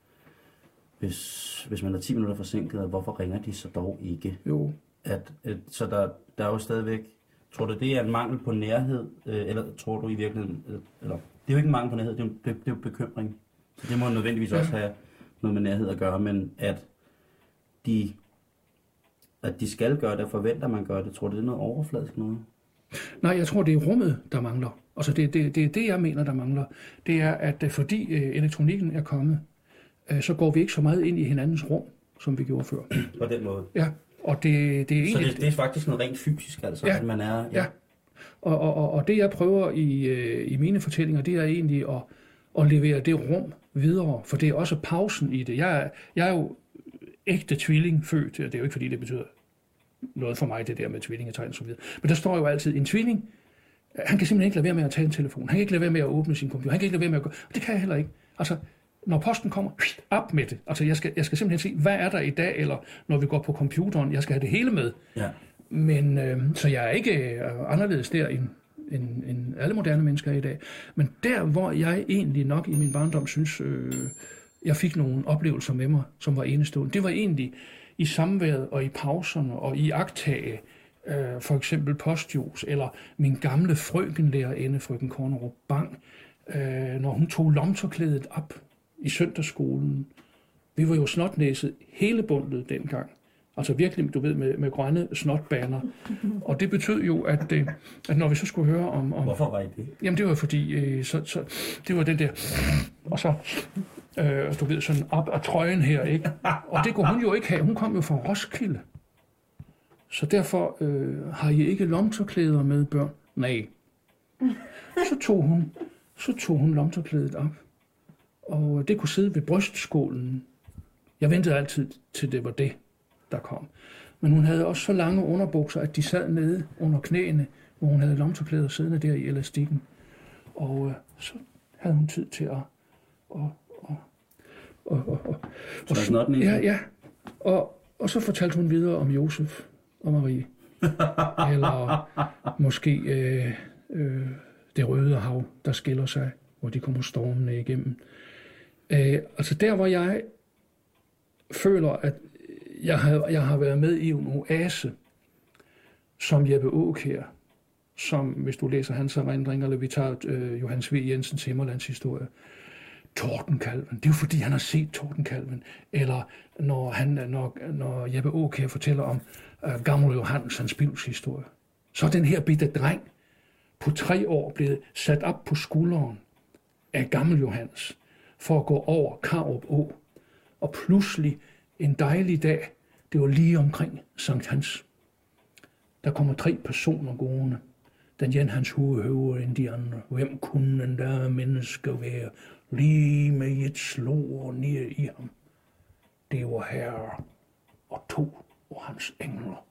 hvis, hvis man er 10 minutter forsinket, hvorfor ringer de så dog ikke? Jo. At, at, så der, der er jo stadigvæk, tror du det er en mangel på nærhed, øh, eller tror du i virkeligheden, øh, eller det er jo ikke en mangel på nærhed, det er jo, det, det er jo bekymring. Så det må nødvendigvis også have noget med nærhed at gøre, men at de, at de skal gøre det, og forventer man gør det, tror du det er noget overfladisk noget? Nej, jeg tror, det er rummet, der mangler. Altså det, det, det er det, jeg mener, der mangler. Det er, at øh, fordi øh, elektronikken er kommet, øh, så går vi ikke så meget ind i hinandens rum, som vi gjorde før. På den måde. Ja, og det, det er Så egentlig... det, det er faktisk noget rent fysisk, altså, Ja. at man er... Ja. Og, og, og, og det, jeg prøver i, øh, i mine fortællinger, det er egentlig at, at levere det rum videre, for det er også pausen i det. Jeg er, jeg er jo ægte tvilling født, og det er jo ikke, fordi det betyder noget for mig, det der med tvillingetegn og så videre. Men der står jo altid, en tvilling, han kan simpelthen ikke lade være med at tage en telefon. Han kan ikke lade være med at åbne sin computer. Han kan ikke lade være med at gå... Og det kan jeg heller ikke. Altså, når posten kommer, op med det. Altså, jeg skal, jeg skal simpelthen se, hvad er der i dag, eller når vi går på computeren, jeg skal have det hele med. ja. Men øh, så jeg er ikke øh, anderledes der end, end, end alle moderne mennesker i dag. Men der, hvor jeg egentlig nok i min barndom synes, øh, jeg fik nogle oplevelser med mig, som var enestående, det var egentlig i samværet og i pauserne og i agtage, øh, for eksempel postjus, eller min gamle frøkenlærerinde, frøken Kornerup Bang, øh, når hun tog lomterklædet op i søndagsskolen. Vi var jo snotnæset hele bundet dengang. Altså virkelig, du ved, med, med grønne snotbaner. Og det betød jo, at, øh, at når vi så skulle høre om... om Hvorfor var I det? jamen det var fordi, øh, så, så, det var den der... Og så, øh, du ved, sådan op af trøjen her, ikke? Og det kunne hun jo ikke have. Hun kom jo fra Roskilde. Så derfor øh, har I ikke lomtørklæder med børn? Nej. Så tog hun, så tog hun lomtørklædet op. Og det kunne sidde ved brystskålen. Jeg ventede altid, til det var det, der kom. Men hun havde også så lange underbukser, at de sad nede under knæene, hvor hun havde lomtørklæder siddende der i elastikken. Og øh, så havde hun tid til at... Og, og, og, og, og, snotten i Ja, ja. Og, og så fortalte hun videre om Josef og Marie. [LAUGHS] Eller måske øh, øh, det røde hav, der skiller sig, hvor de kommer stormende igennem. Øh, altså der, hvor jeg føler, at jeg har, jeg har været med i en oase, som Jeppe her, som hvis du læser hans erindringer, eller vi tager øh, Johannes V. Jensens Himmerlands historie, Tordenkalven. Det er jo fordi, han har set Tordenkalven. Eller når, han, når, når Jeppe her fortæller om øh, Gammel Johannes, hans historie. Så er den her bitte dreng på tre år blevet sat op på skulderen af Gammel Johannes for at gå over Karup Å. Og pludselig en dejlig dag, det var lige omkring Sankt Hans. Der kommer tre personer gående. Den ene hans hoved højere end de andre. Hvem kunne den der menneske være? Lige med et slår ned i ham. Det var herre og to og hans engler.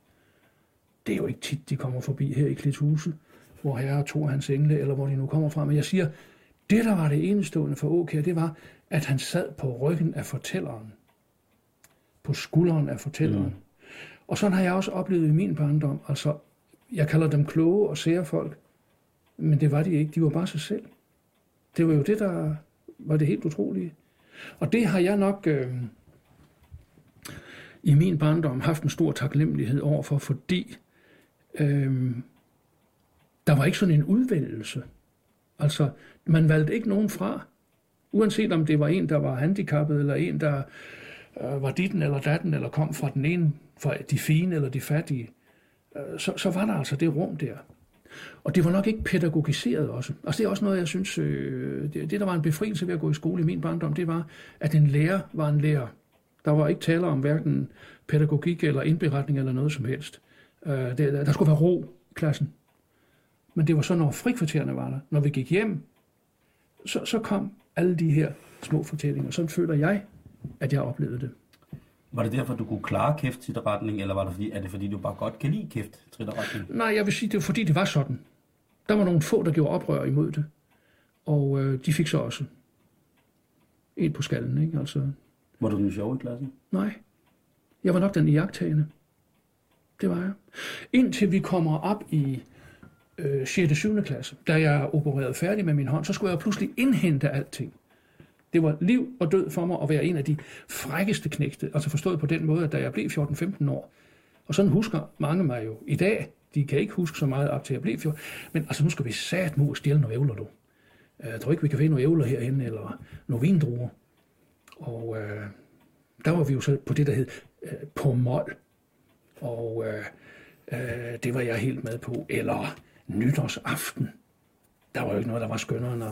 Det er jo ikke tit, de kommer forbi her i Klithuset, hvor herre og to af hans engle, eller hvor de nu kommer fra. Men jeg siger, det der var det enestående for Åkær, det var, at han sad på ryggen af fortælleren. På skulderen af fortælleren. Mm. Og sådan har jeg også oplevet i min barndom. Altså, jeg kalder dem kloge og sære folk, men det var de ikke. De var bare sig selv. Det var jo det, der var det helt utrolige. Og det har jeg nok øh, i min barndom haft en stor taknemmelighed overfor, fordi øh, der var ikke sådan en udvælgelse. Altså, man valgte ikke nogen fra, uanset om det var en, der var handicappet, eller en, der øh, Øh, var ditten eller datten, eller kom fra den ene, fra de fine eller de fattige, øh, så, så var der altså det rum der. Og det var nok ikke pædagogiseret også. Altså det er også noget, jeg synes, øh, det, det der var en befrielse ved at gå i skole i min barndom, det var, at en lærer var en lærer. Der var ikke tale om hverken pædagogik eller indberetning eller noget som helst. Øh, det, der skulle være ro i klassen. Men det var så, når frikvartererne var der. Når vi gik hjem, så, så kom alle de her små fortællinger. Sådan føler jeg, at jeg oplevede det. Var det derfor, du kunne klare kæft-titterretning, eller var det fordi, er det fordi, du bare godt kan lide kæft-titterretning? Nej, jeg vil sige, det var fordi, det var sådan. Der var nogle få, der gjorde oprør imod det. Og øh, de fik så også en på skallen, ikke? Altså, var du den sjove i klassen? Nej. Jeg var nok den iagtagende. Det var jeg. Indtil vi kommer op i øh, 6. og 7. klasse, da jeg opererede færdig med min hånd, så skulle jeg pludselig indhente alting. Det var liv og død for mig at være en af de frækkeste knægte, altså forstået på den måde, at da jeg blev 14-15 år, og sådan husker mange mig jo i dag, de kan ikke huske så meget op til at blive 14, men altså nu skal vi sat mod og stjæle nogle ævler, du. Øh, jeg tror ikke, vi kan finde nogle ævler herinde, eller nogle vindruer. Og øh, der var vi jo så på det, der hed øh, på mål. Og øh, øh, det var jeg helt med på. Eller nytårsaften. Der var jo ikke noget, der var skønnere end at,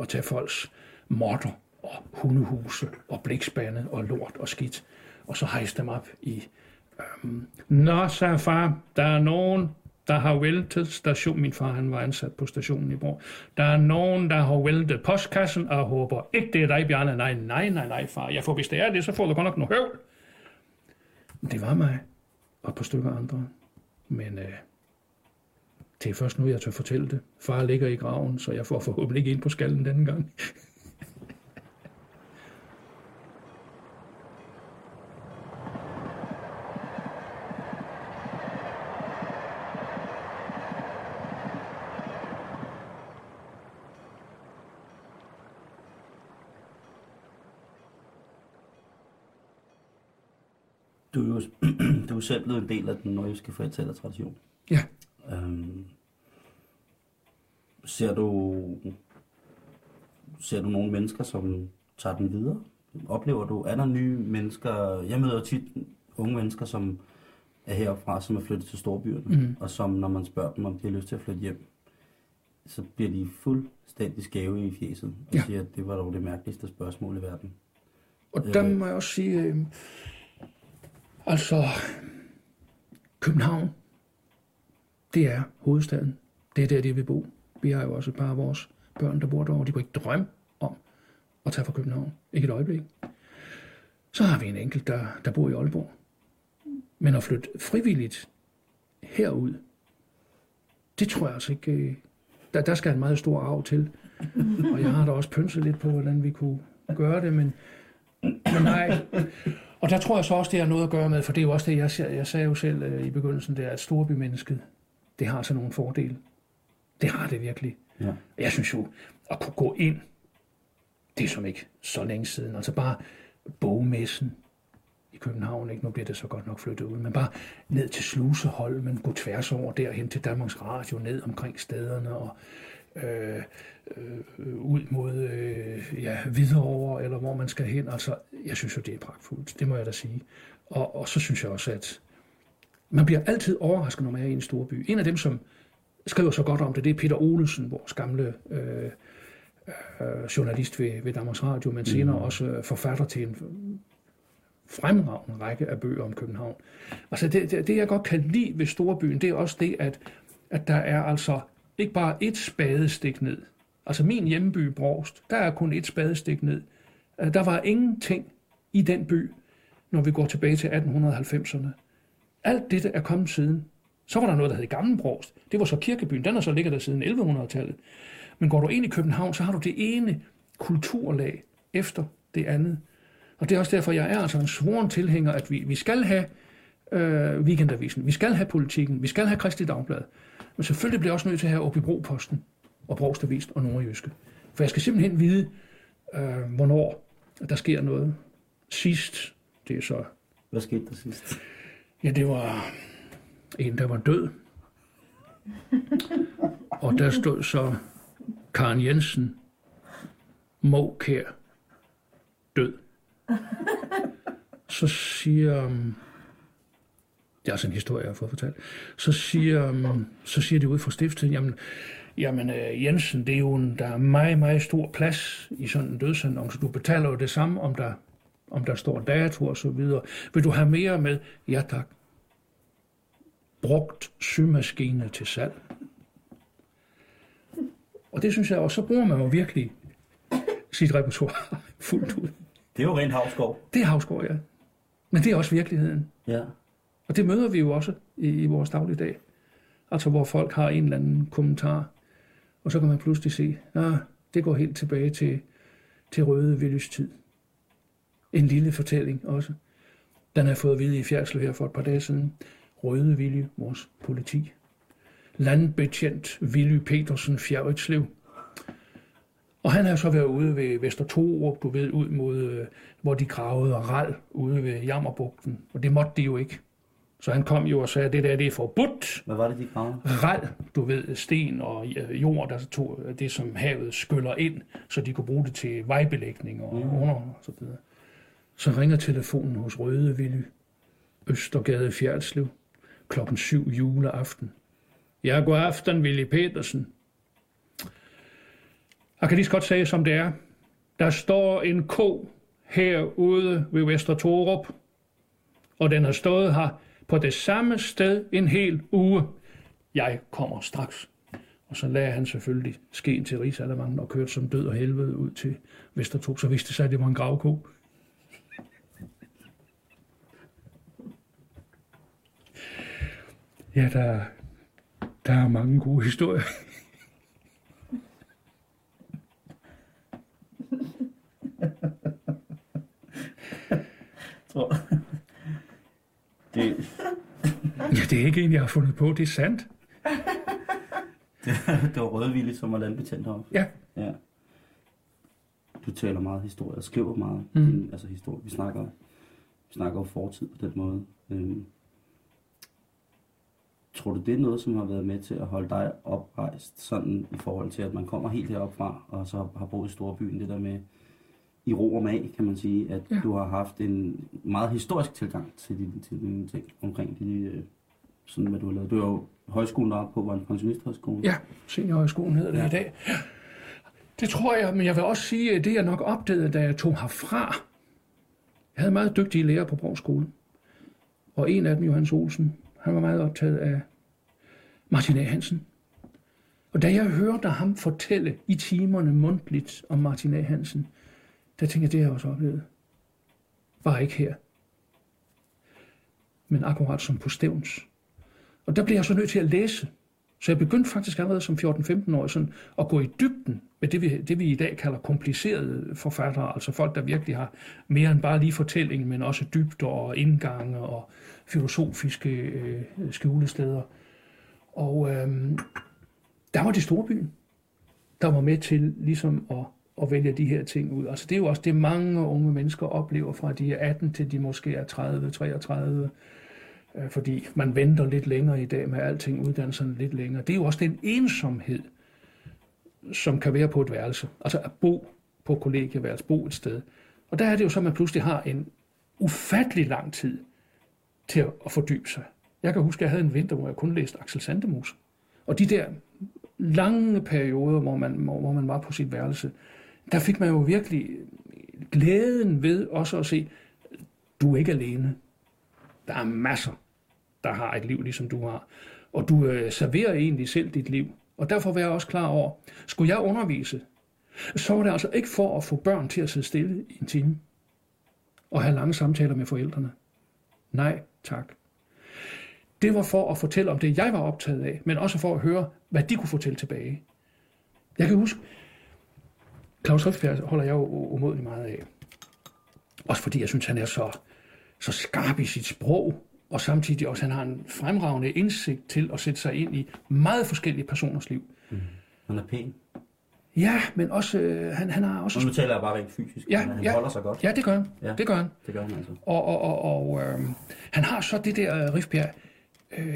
at, tage folks morter og hundehuse og blikspande og lort og skidt. Og så hejste dem op i... Øhm, Nå, sagde far, der er nogen, der har væltet station. Min far, han var ansat på stationen i Borg. Der er nogen, der har væltet postkassen og håber ikke, det er dig, Bjarne. Nej, nej, nej, nej, far. Jeg får, hvis det er det, så får du godt nok noget høvl. Det var mig og et par stykker andre. Men øh, det er først nu, jeg tør fortælle det. Far ligger i graven, så jeg får forhåbentlig ikke ind på skallen denne gang. [CLEARS THROAT] Du er jo selv blevet en del af den nordjyske fortællertradition. Ja. Øhm, ser du ser du nogle mennesker, som tager den videre? Oplever du, der nye mennesker? Jeg møder tit unge mennesker, som er heroppe fra, som er flyttet til storbyerne, mm. og som, når man spørger dem, om de har lyst til at flytte hjem, så bliver de fuldstændig skæve i fjeset, og ja. siger, at det var dog det mærkeligste spørgsmål i verden. Og der øh, må jeg også sige, øh, Altså, København, det er hovedstaden. Det er der, de vil bo. Vi har jo også et par af vores børn, der bor derovre. De kunne ikke drømme om at tage fra København. Ikke et øjeblik. Så har vi en enkelt, der, der bor i Aalborg. Men at flytte frivilligt herud, det tror jeg altså ikke... Øh, der, der skal en meget stor arv til. Og jeg har da også pynset lidt på, hvordan vi kunne gøre det, men, men nej. Og der tror jeg så også, det har noget at gøre med, for det er jo også det, jeg, jeg sagde jo selv øh, i begyndelsen, det er, at storbymennesket, det har så nogle fordele. Det har det virkelig. Ja. Jeg synes jo, at kunne gå ind, det er som ikke så længe siden, altså bare bogmessen i København, ikke? nu bliver det så godt nok flyttet ud, men bare ned til Slusehold, men gå tværs over derhen til Danmarks Radio, ned omkring stederne og øh, øh, ud mod øh, ja, Hvidovre, eller hvor man skal hen. Altså, jeg synes jo, det er pragtfuldt, det må jeg da sige. Og, og så synes jeg også, at man bliver altid overrasket, når man er i en stor by. En af dem, som skriver så godt om det, det er Peter Olesen, vores gamle øh, øh, journalist ved, ved Danmarks Radio, men senere mm. også forfatter til en fremragende række af bøger om København. Altså det, det, det jeg godt kan lide ved Storbyen, det er også det, at, at der er altså ikke bare et spadestik ned. Altså min hjemby Brogst, der er kun et spadestik ned. Øh, der var ingenting i den by, når vi går tilbage til 1890'erne. Alt dette er kommet siden. Så var der noget, der hed Gamle Det var så kirkebyen. Den har så ligget der siden 1100-tallet. Men går du ind i København, så har du det ene kulturlag efter det andet. Og det er også derfor, jeg er altså en svoren tilhænger, at vi, vi skal have øh, weekendavisen, vi skal have politikken, vi skal have Kristi Dagblad. Men selvfølgelig bliver jeg også nødt til at have Åbibro-posten og Brogstavisen og Nordjyske. For jeg skal simpelthen vide, øh, hvornår der sker noget. Sidst, det er så... Hvad skete der sidst? Ja, det var en, der var død. Og der stod så Karen Jensen, Måkær, død. Så siger, um, det er altså en historie, jeg har fået fortalt, så siger, um, så siger de ud fra stiftet, jamen, jamen uh, Jensen, det er jo en, der er meget, meget stor plads i sådan en dødsannonce. Du betaler jo det samme, om der, om der står dato og så videre. Vil du have mere med? Ja tak. Brugt symaskine til salg. Og det synes jeg også, så bruger man jo virkelig sit repertoire [LAUGHS] fuldt ud. Det er jo rent havskov. Det er havskov, ja. Men det er også virkeligheden. Ja. Og det møder vi jo også i, i vores dagligdag. Altså hvor folk har en eller anden kommentar, og så kan man pludselig se, at det går helt tilbage til, til Røde Villys tid. En lille fortælling også. Den har fået at vide i Fjerdslev her for et par dage siden. Røde Vilje, vores politi. Landbetjent Willy Petersen Fjerdslev. Og han har så været ude ved Vester Torup, du ved, ud mod, øh, hvor de gravede ral ude ved Jammerbugten. Og det måtte de jo ikke. Så han kom jo og sagde, at det der det er forbudt. Hvad var det, de gravede? Ral, du ved, sten og øh, jord, der tog det, som havet skyller ind, så de kunne bruge det til vejbelægning og mm. under og så videre. Så ringer telefonen hos Røde Villy, Østergade Fjerdslev, klokken 7 juleaften. Ja, god aften, Willy Petersen. Jeg kan lige så godt sige, som det er. Der står en ko herude ved Vester Torup, og den har stået her på det samme sted en hel uge. Jeg kommer straks. Og så lagde han selvfølgelig skeen til Rigsalermangen og kørte som død og helvede ud til Vestertog. Så vidste det sig, at det var en gravko. Ja, der, der er mange gode historier. Tror det, Ja, det er ikke en, jeg har fundet på. Det er sandt. [LAUGHS] det, var Rødvillig, som var landbetjent heroppe. Ja. Ja. Du taler meget historie og skriver meget. Mm. Mm. Altså historie. Vi snakker, vi snakker jo fortid på den måde. Øhm. Tror du, det er noget, som har været med til at holde dig oprejst, sådan i forhold til, at man kommer helt heroppe fra, og så har boet i storbyen, det der med i ro og mag, kan man sige, at Ja. du har haft en meget historisk tilgang til dine, til dine ting omkring de, øh, sådan hvad du har lavet. Du er jo højskolen deroppe på, var en pensionisthøjskole. Ja, seniorhøjskolen hedder det ja. I dag. Det tror jeg, men jeg vil også sige, at det jeg nok opdagede, da jeg tog herfra. Jeg havde meget dygtige lærere på Brogskole. Og en af dem, Johannes Olsen, han var meget optaget af Martin A. Hansen. Og da jeg hørte ham fortælle i timerne mundtligt om Martin A. Hansen, der tænkte jeg, det har jeg også oplevet. Var ikke her. Men akkurat som på Stævns. Og der blev jeg så nødt til at læse. Så jeg begyndte faktisk allerede som 14-15 år sådan at gå i dybden med det vi, det, vi i dag kalder komplicerede forfattere, altså folk, der virkelig har mere end bare lige fortælling, men også dybder og indgange og filosofiske øh, skjulesteder. Og øh, der var det storbyen. der var med til ligesom at, at vælge de her ting ud. Altså det er jo også det, mange unge mennesker oplever fra de er 18 til de måske er 30, 33, Øh, fordi man venter lidt længere i dag med alting, uddannelserne lidt længere. Det er jo også den ensomhed, som kan være på et værelse. Altså at bo på kollegieværelse, bo et sted. Og der er det jo så, at man pludselig har en ufattelig lang tid til at fordybe sig. Jeg kan huske, at jeg havde en vinter, hvor jeg kun læste Axel Sandemus. Og de der lange perioder, hvor man, hvor man var på sit værelse, der fik man jo virkelig glæden ved også at se, du er ikke alene. Der er masser, der har et liv, ligesom du har. Og du øh, serverer egentlig selv dit liv. Og derfor var jeg også klar over, skulle jeg undervise, så var det altså ikke for at få børn til at sidde stille i en time og have lange samtaler med forældrene. Nej, tak. Det var for at fortælle om det, jeg var optaget af, men også for at høre, hvad de kunne fortælle tilbage. Jeg kan huske, Claus Riffbjerg holder jeg jo umådelig meget af. Også fordi jeg synes, han er så, så skarp i sit sprog, og samtidig også, han har en fremragende indsigt til at sætte sig ind i meget forskellige personers liv. Mm. Han er pæn. Ja, men også, øh, han, han har også... Og nu taler jeg bare rent fysisk, ja, han ja, holder sig godt. Ja, det gør han. Ja. Det gør han. Det gør han altså. Og, og, og, og øh, han har så det der, øh, Rifbjerg, øh,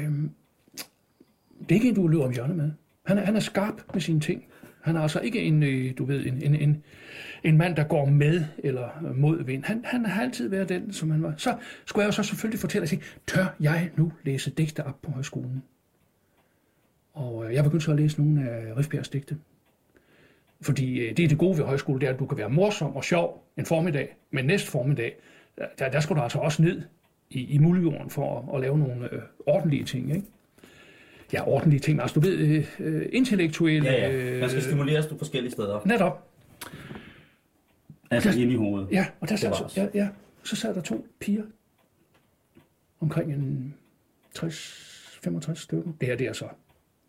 det er ikke en, du løber om hjørnet med. Han er, han er skarp med sine ting. Han er altså ikke en, øh, du ved, en, en, en, en mand, der går med eller mod vind. Han, han har altid været den, som han var. Så skulle jeg jo så selvfølgelig fortælle og sige, tør jeg nu læse digte op på højskolen? Og øh, jeg begyndte så at læse nogle af Rifbjergs digte. Fordi øh, det er det gode ved højskole, det er, at du kan være morsom og sjov en formiddag, men næste formiddag, der, der skal du altså også ned i, i muljorden for at, at lave nogle øh, ordentlige ting, ikke? Ja, ordentlige ting, altså du ved, øh, øh intellektuelle... Ja, ja. Man skal stimuleres på forskellige steder. Netop. Altså ind i hovedet. Ja, og der sad, os. ja, ja, så sad der to piger omkring en 60-65 stykker. Det her, det er så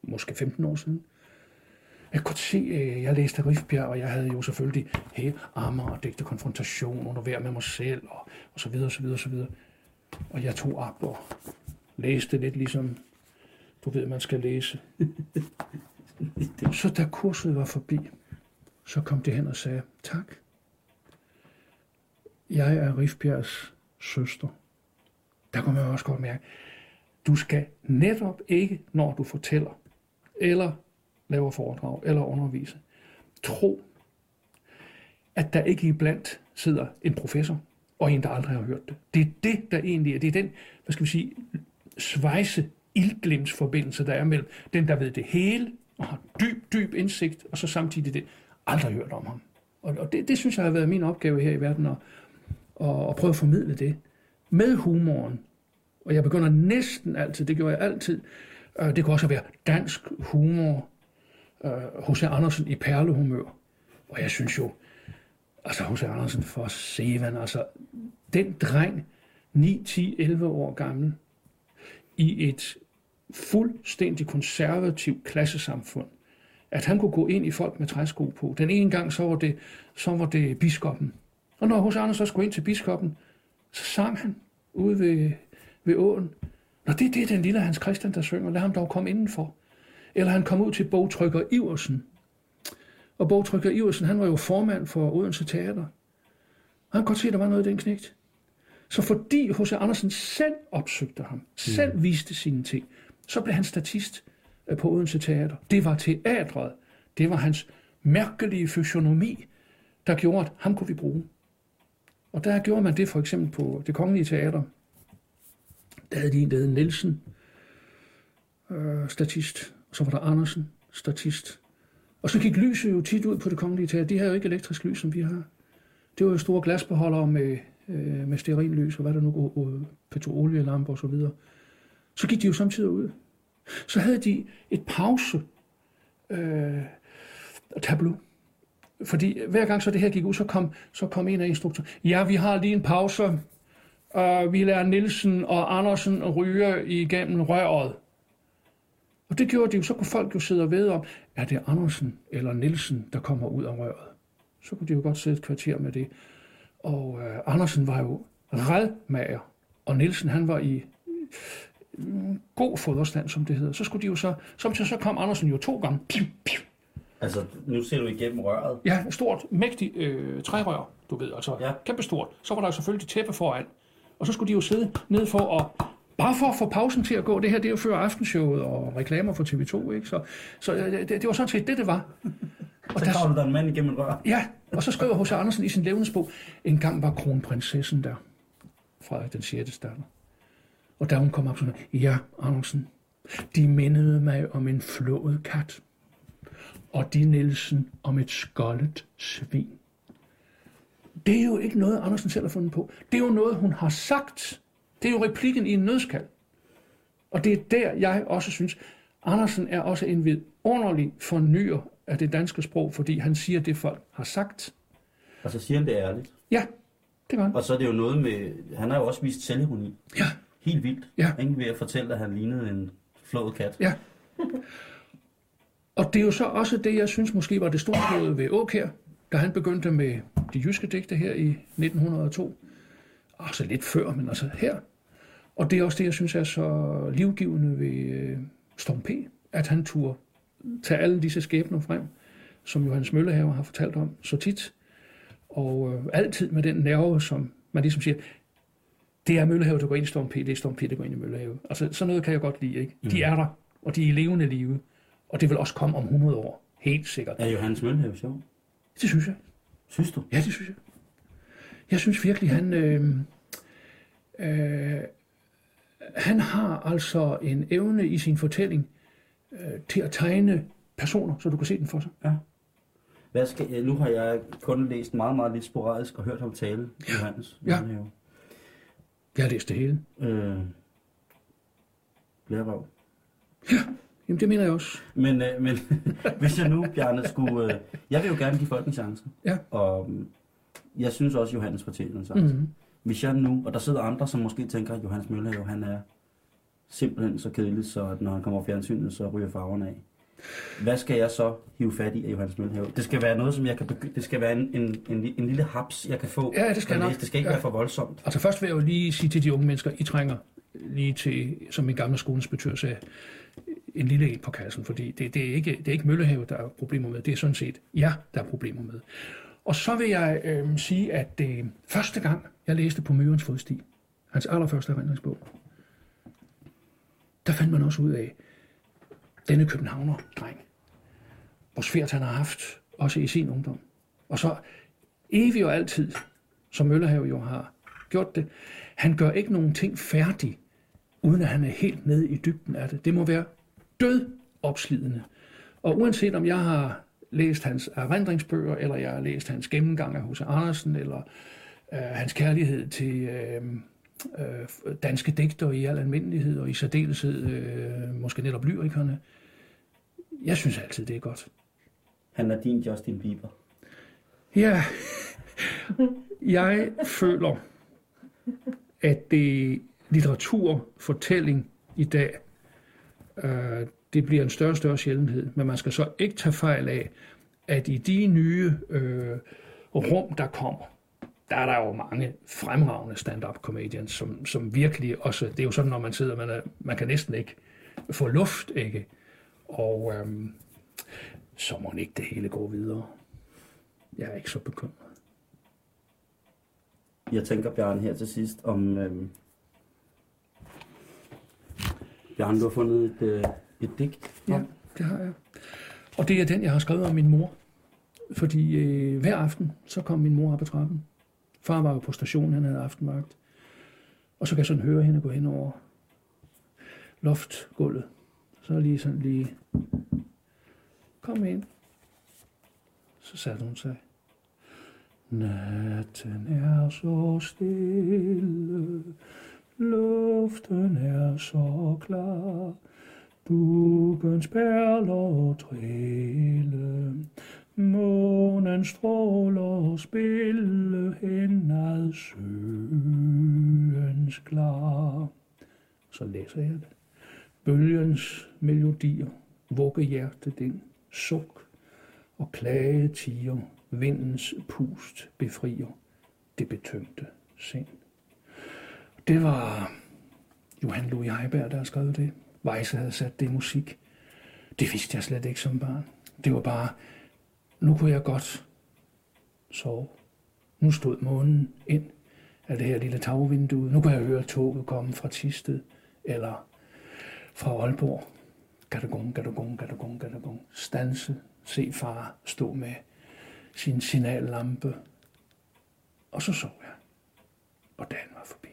måske 15 år siden. Jeg kunne se, øh, jeg læste Rifbjerg, og jeg havde jo selvfølgelig hele armer og digte konfrontation under hver med mig selv, og, og så videre, og så videre, og så videre. Og jeg tog op og læste lidt ligesom, du ved, man skal læse. [LAUGHS] så da kurset var forbi, så kom det hen og sagde, tak. Jeg er Rifbjergs søster. Der kunne man også godt mærke, du skal netop ikke, når du fortæller, eller laver foredrag, eller underviser, tro, at der ikke iblandt sidder en professor, og en, der aldrig har hørt det. Det er det, der egentlig er. Det er den, hvad skal vi sige, svejse ildglimtsforbindelse, der er mellem den, der ved det hele, og har dyb, dyb indsigt, og så samtidig det, aldrig hørt om ham. Og, og det, det synes jeg har været min opgave her i verden, at, at, at prøve at formidle det. Med humoren. Og jeg begynder næsten altid, det gjorde jeg altid, øh, det kan også være dansk humor, øh, H.C. Andersen i perlehumør. Og jeg synes jo, altså H.C. Andersen for Sevan, altså den dreng, 9, 10, 11 år gammel, i et fuldstændig konservativt klassesamfund, at han kunne gå ind i folk med træsko på. Den ene gang, så var det, så var det biskoppen. Og når hos Anders så skulle ind til biskoppen, så sang han ude ved, ved åen. Nå, det, det er den lille Hans Christian, der synger. Lad ham dog komme indenfor. Eller han kom ud til bogtrykker Iversen. Og bogtrykker Iversen, han var jo formand for Odense Teater. Og han kunne godt se, at der var noget i den knægt. Så fordi H.C. Andersen selv opsøgte ham, selv mm. viste sine ting, så blev han statist øh, på Odense Teater. Det var teatret. Det var hans mærkelige fysionomi, der gjorde, at ham kunne vi bruge. Og der gjorde man det for eksempel på det kongelige teater. Der havde de en, der hed Nielsen, øh, statist. Og så var der Andersen, statist. Og så gik lyset jo tit ud på det kongelige teater. De har jo ikke elektrisk lys, som vi har. Det var jo store glasbeholdere med, øh, med sterillys og hvad der nu går, og øh, petrolielamper og så videre. Så gik de jo samtidig ud. Så havde de et pause øh, tableau. Fordi hver gang så det her gik ud, så kom, så kom en af instruktørerne. Ja, vi har lige en pause. Uh, vi lader Nielsen og Andersen ryge igennem røret. Og det gjorde de jo, så kunne folk jo sidde og vide om, er det Andersen eller Nielsen, der kommer ud af røret? Så kunne de jo godt sidde et kvarter med det. Og øh, Andersen var jo redmager, og Nielsen han var i mm, god foderstand, som det hedder. Så skulle de jo så, samtidig så kom Andersen jo to gange, piu, piu, Altså, nu ser du igennem røret. Ja, et stort, mægtigt øh, trærør, du ved, altså Ja. ja. kæmpestort. Så var der jo selvfølgelig tæppe foran. Og så skulle de jo sidde ned for at, bare for at få pausen til at gå. Det her, det er jo før aftenshowet og reklamer for TV2, ikke? Så, så øh, det, det var sådan set det, det var. Og Så der, kravler der en mand igennem rør. ja, og så skriver H.C. Andersen i sin levnedsbog, en gang var kronprinsessen der, Frederik den 6. datter. Og da hun kom op, så ja, Andersen, de mindede mig om en flået kat, og de Nielsen om et skoldet svin. Det er jo ikke noget, Andersen selv har fundet på. Det er jo noget, hun har sagt. Det er jo replikken i en nødskal. Og det er der, jeg også synes, Andersen er også en vidunderlig fornyer af det danske sprog, fordi han siger det, folk har sagt. Og så siger han det ærligt. Ja, det var han. Og så er det jo noget med... Han har jo også vist selvironi. Ja, Helt vildt. Ja. Ikke ved at fortælle, at han lignede en flået kat. ja. Og det er jo så også det, jeg synes måske var det store ved Åkær, da han begyndte med de jyske digte her i 1902. Altså lidt før, men altså her. Og det er også det, jeg synes er så livgivende ved øh, Storm P., at han turde tage alle disse skæbner frem, som Johannes Møllehaver har fortalt om så tit. Og øh, altid med den nerve, som man ligesom siger, det er Møllehave, der går ind i Storm P, det er Storm P, der går ind i Møllehave. Altså, sådan noget kan jeg godt lide, ikke? De er der, og de er i levende live. Og det vil også komme om 100 år. Helt sikkert. Er Johannes Møllenhave sjov? Det synes jeg. Synes du? Ja, det synes jeg. Jeg synes virkelig, han... Øh, øh, han har altså en evne i sin fortælling øh, til at tegne personer, så du kan se den for sig. Hvad skal, nu har jeg kun læst meget, meget lidt sporadisk og hørt ham tale, Johannes Ja. Møllenhave. Jeg har læst det hele. Øh, blærerøv. Jamen, det mener jeg også. Men, øh, men [LAUGHS] hvis jeg nu, Bjarne, skulle... Øh, jeg vil jo gerne give folk en chance. Ja. Og øh, jeg synes også, Johannes fortjener en chance. Mm-hmm. Hvis jeg nu, og der sidder andre, som måske tænker, at Johannes Møllehave, han er simpelthen så kedelig, så at når han kommer over fjernsynet, så ryger farverne af. Hvad skal jeg så hive fat i af Johannes Møllehave? Det skal være noget, som jeg kan begynde, det skal være en, en, en, en lille haps, jeg kan få. Ja, det skal at nok. Det skal ikke Ja. være for voldsomt. Altså først vil jeg jo lige sige til de unge mennesker, I trænger lige til, som min gamle skoleinspektør sagde, en lille en på kassen, fordi det, det, er ikke, det er ikke Møllehave, der er problemer med, det er sådan set jer, der er problemer med. Og så vil jeg øh, sige, at øh, første gang, jeg læste på Mørens fodsti, hans allerførste erindringsbog, der fandt man også ud af, denne københavner-dreng, hvor svært han har haft, også i sin ungdom. Og så evig og altid, som Møllerhav jo har gjort det, han gør ikke nogen ting færdig, uden at han er helt nede i dybden af det. Det må være død opslidende. Og uanset om jeg har læst hans erindringsbøger, eller jeg har læst hans gennemgang af H.C. Andersen, eller øh, hans kærlighed til øh, øh, danske digter i al almindelighed, og i særdeleshed øh, måske netop lyrikerne, jeg synes altid, det er godt. Han er din Justin Bieber. Ja, jeg føler, at det litteratur, fortælling i dag, øh, det bliver en større og større sjældenhed. Men man skal så ikke tage fejl af, at i de nye øh, rum, der kommer, der er der jo mange fremragende stand-up comedians, som, som virkelig også, det er jo sådan, når man sidder, man, er, man kan næsten ikke få luft, ikke? Og øhm, så må ikke det hele gå videre. Jeg er ikke så bekymret. Jeg tænker, Bjarne, her til sidst, om... Øhm... Bjarne, du har fundet et, øh, et digt. Ja, det har jeg. Og det er den, jeg har skrevet om min mor. Fordi øh, hver aften, så kom min mor op ad trappen. Far var jo på stationen, han havde aftenvagt. Og så kan jeg sådan høre hende gå hen over loftgulvet. Så lige sådan lige, kom ind. Så satte hun sig. Natten er så stille, luften er så klar, Dugens perler trille, månen stråler spille hen ad søens klar. Så læser jeg det. Bølgens melodier, vugge hjertet den, suk og klage tiger, vindens pust befrier det betømte sind. Det var Johan Louis Heiberg, der har skrevet det. Weisse havde sat det i musik. Det vidste jeg slet ikke som barn. Det var bare, nu kunne jeg godt sove. Nu stod månen ind af det her lille tagvindue. Nu kan jeg høre toget komme fra Tisted eller fra Aalborg. Gadagong, gadagong, gadagong, gadagong. Stanse, se far stå med sin signallampe. Og så sov jeg. Og dagen var forbi.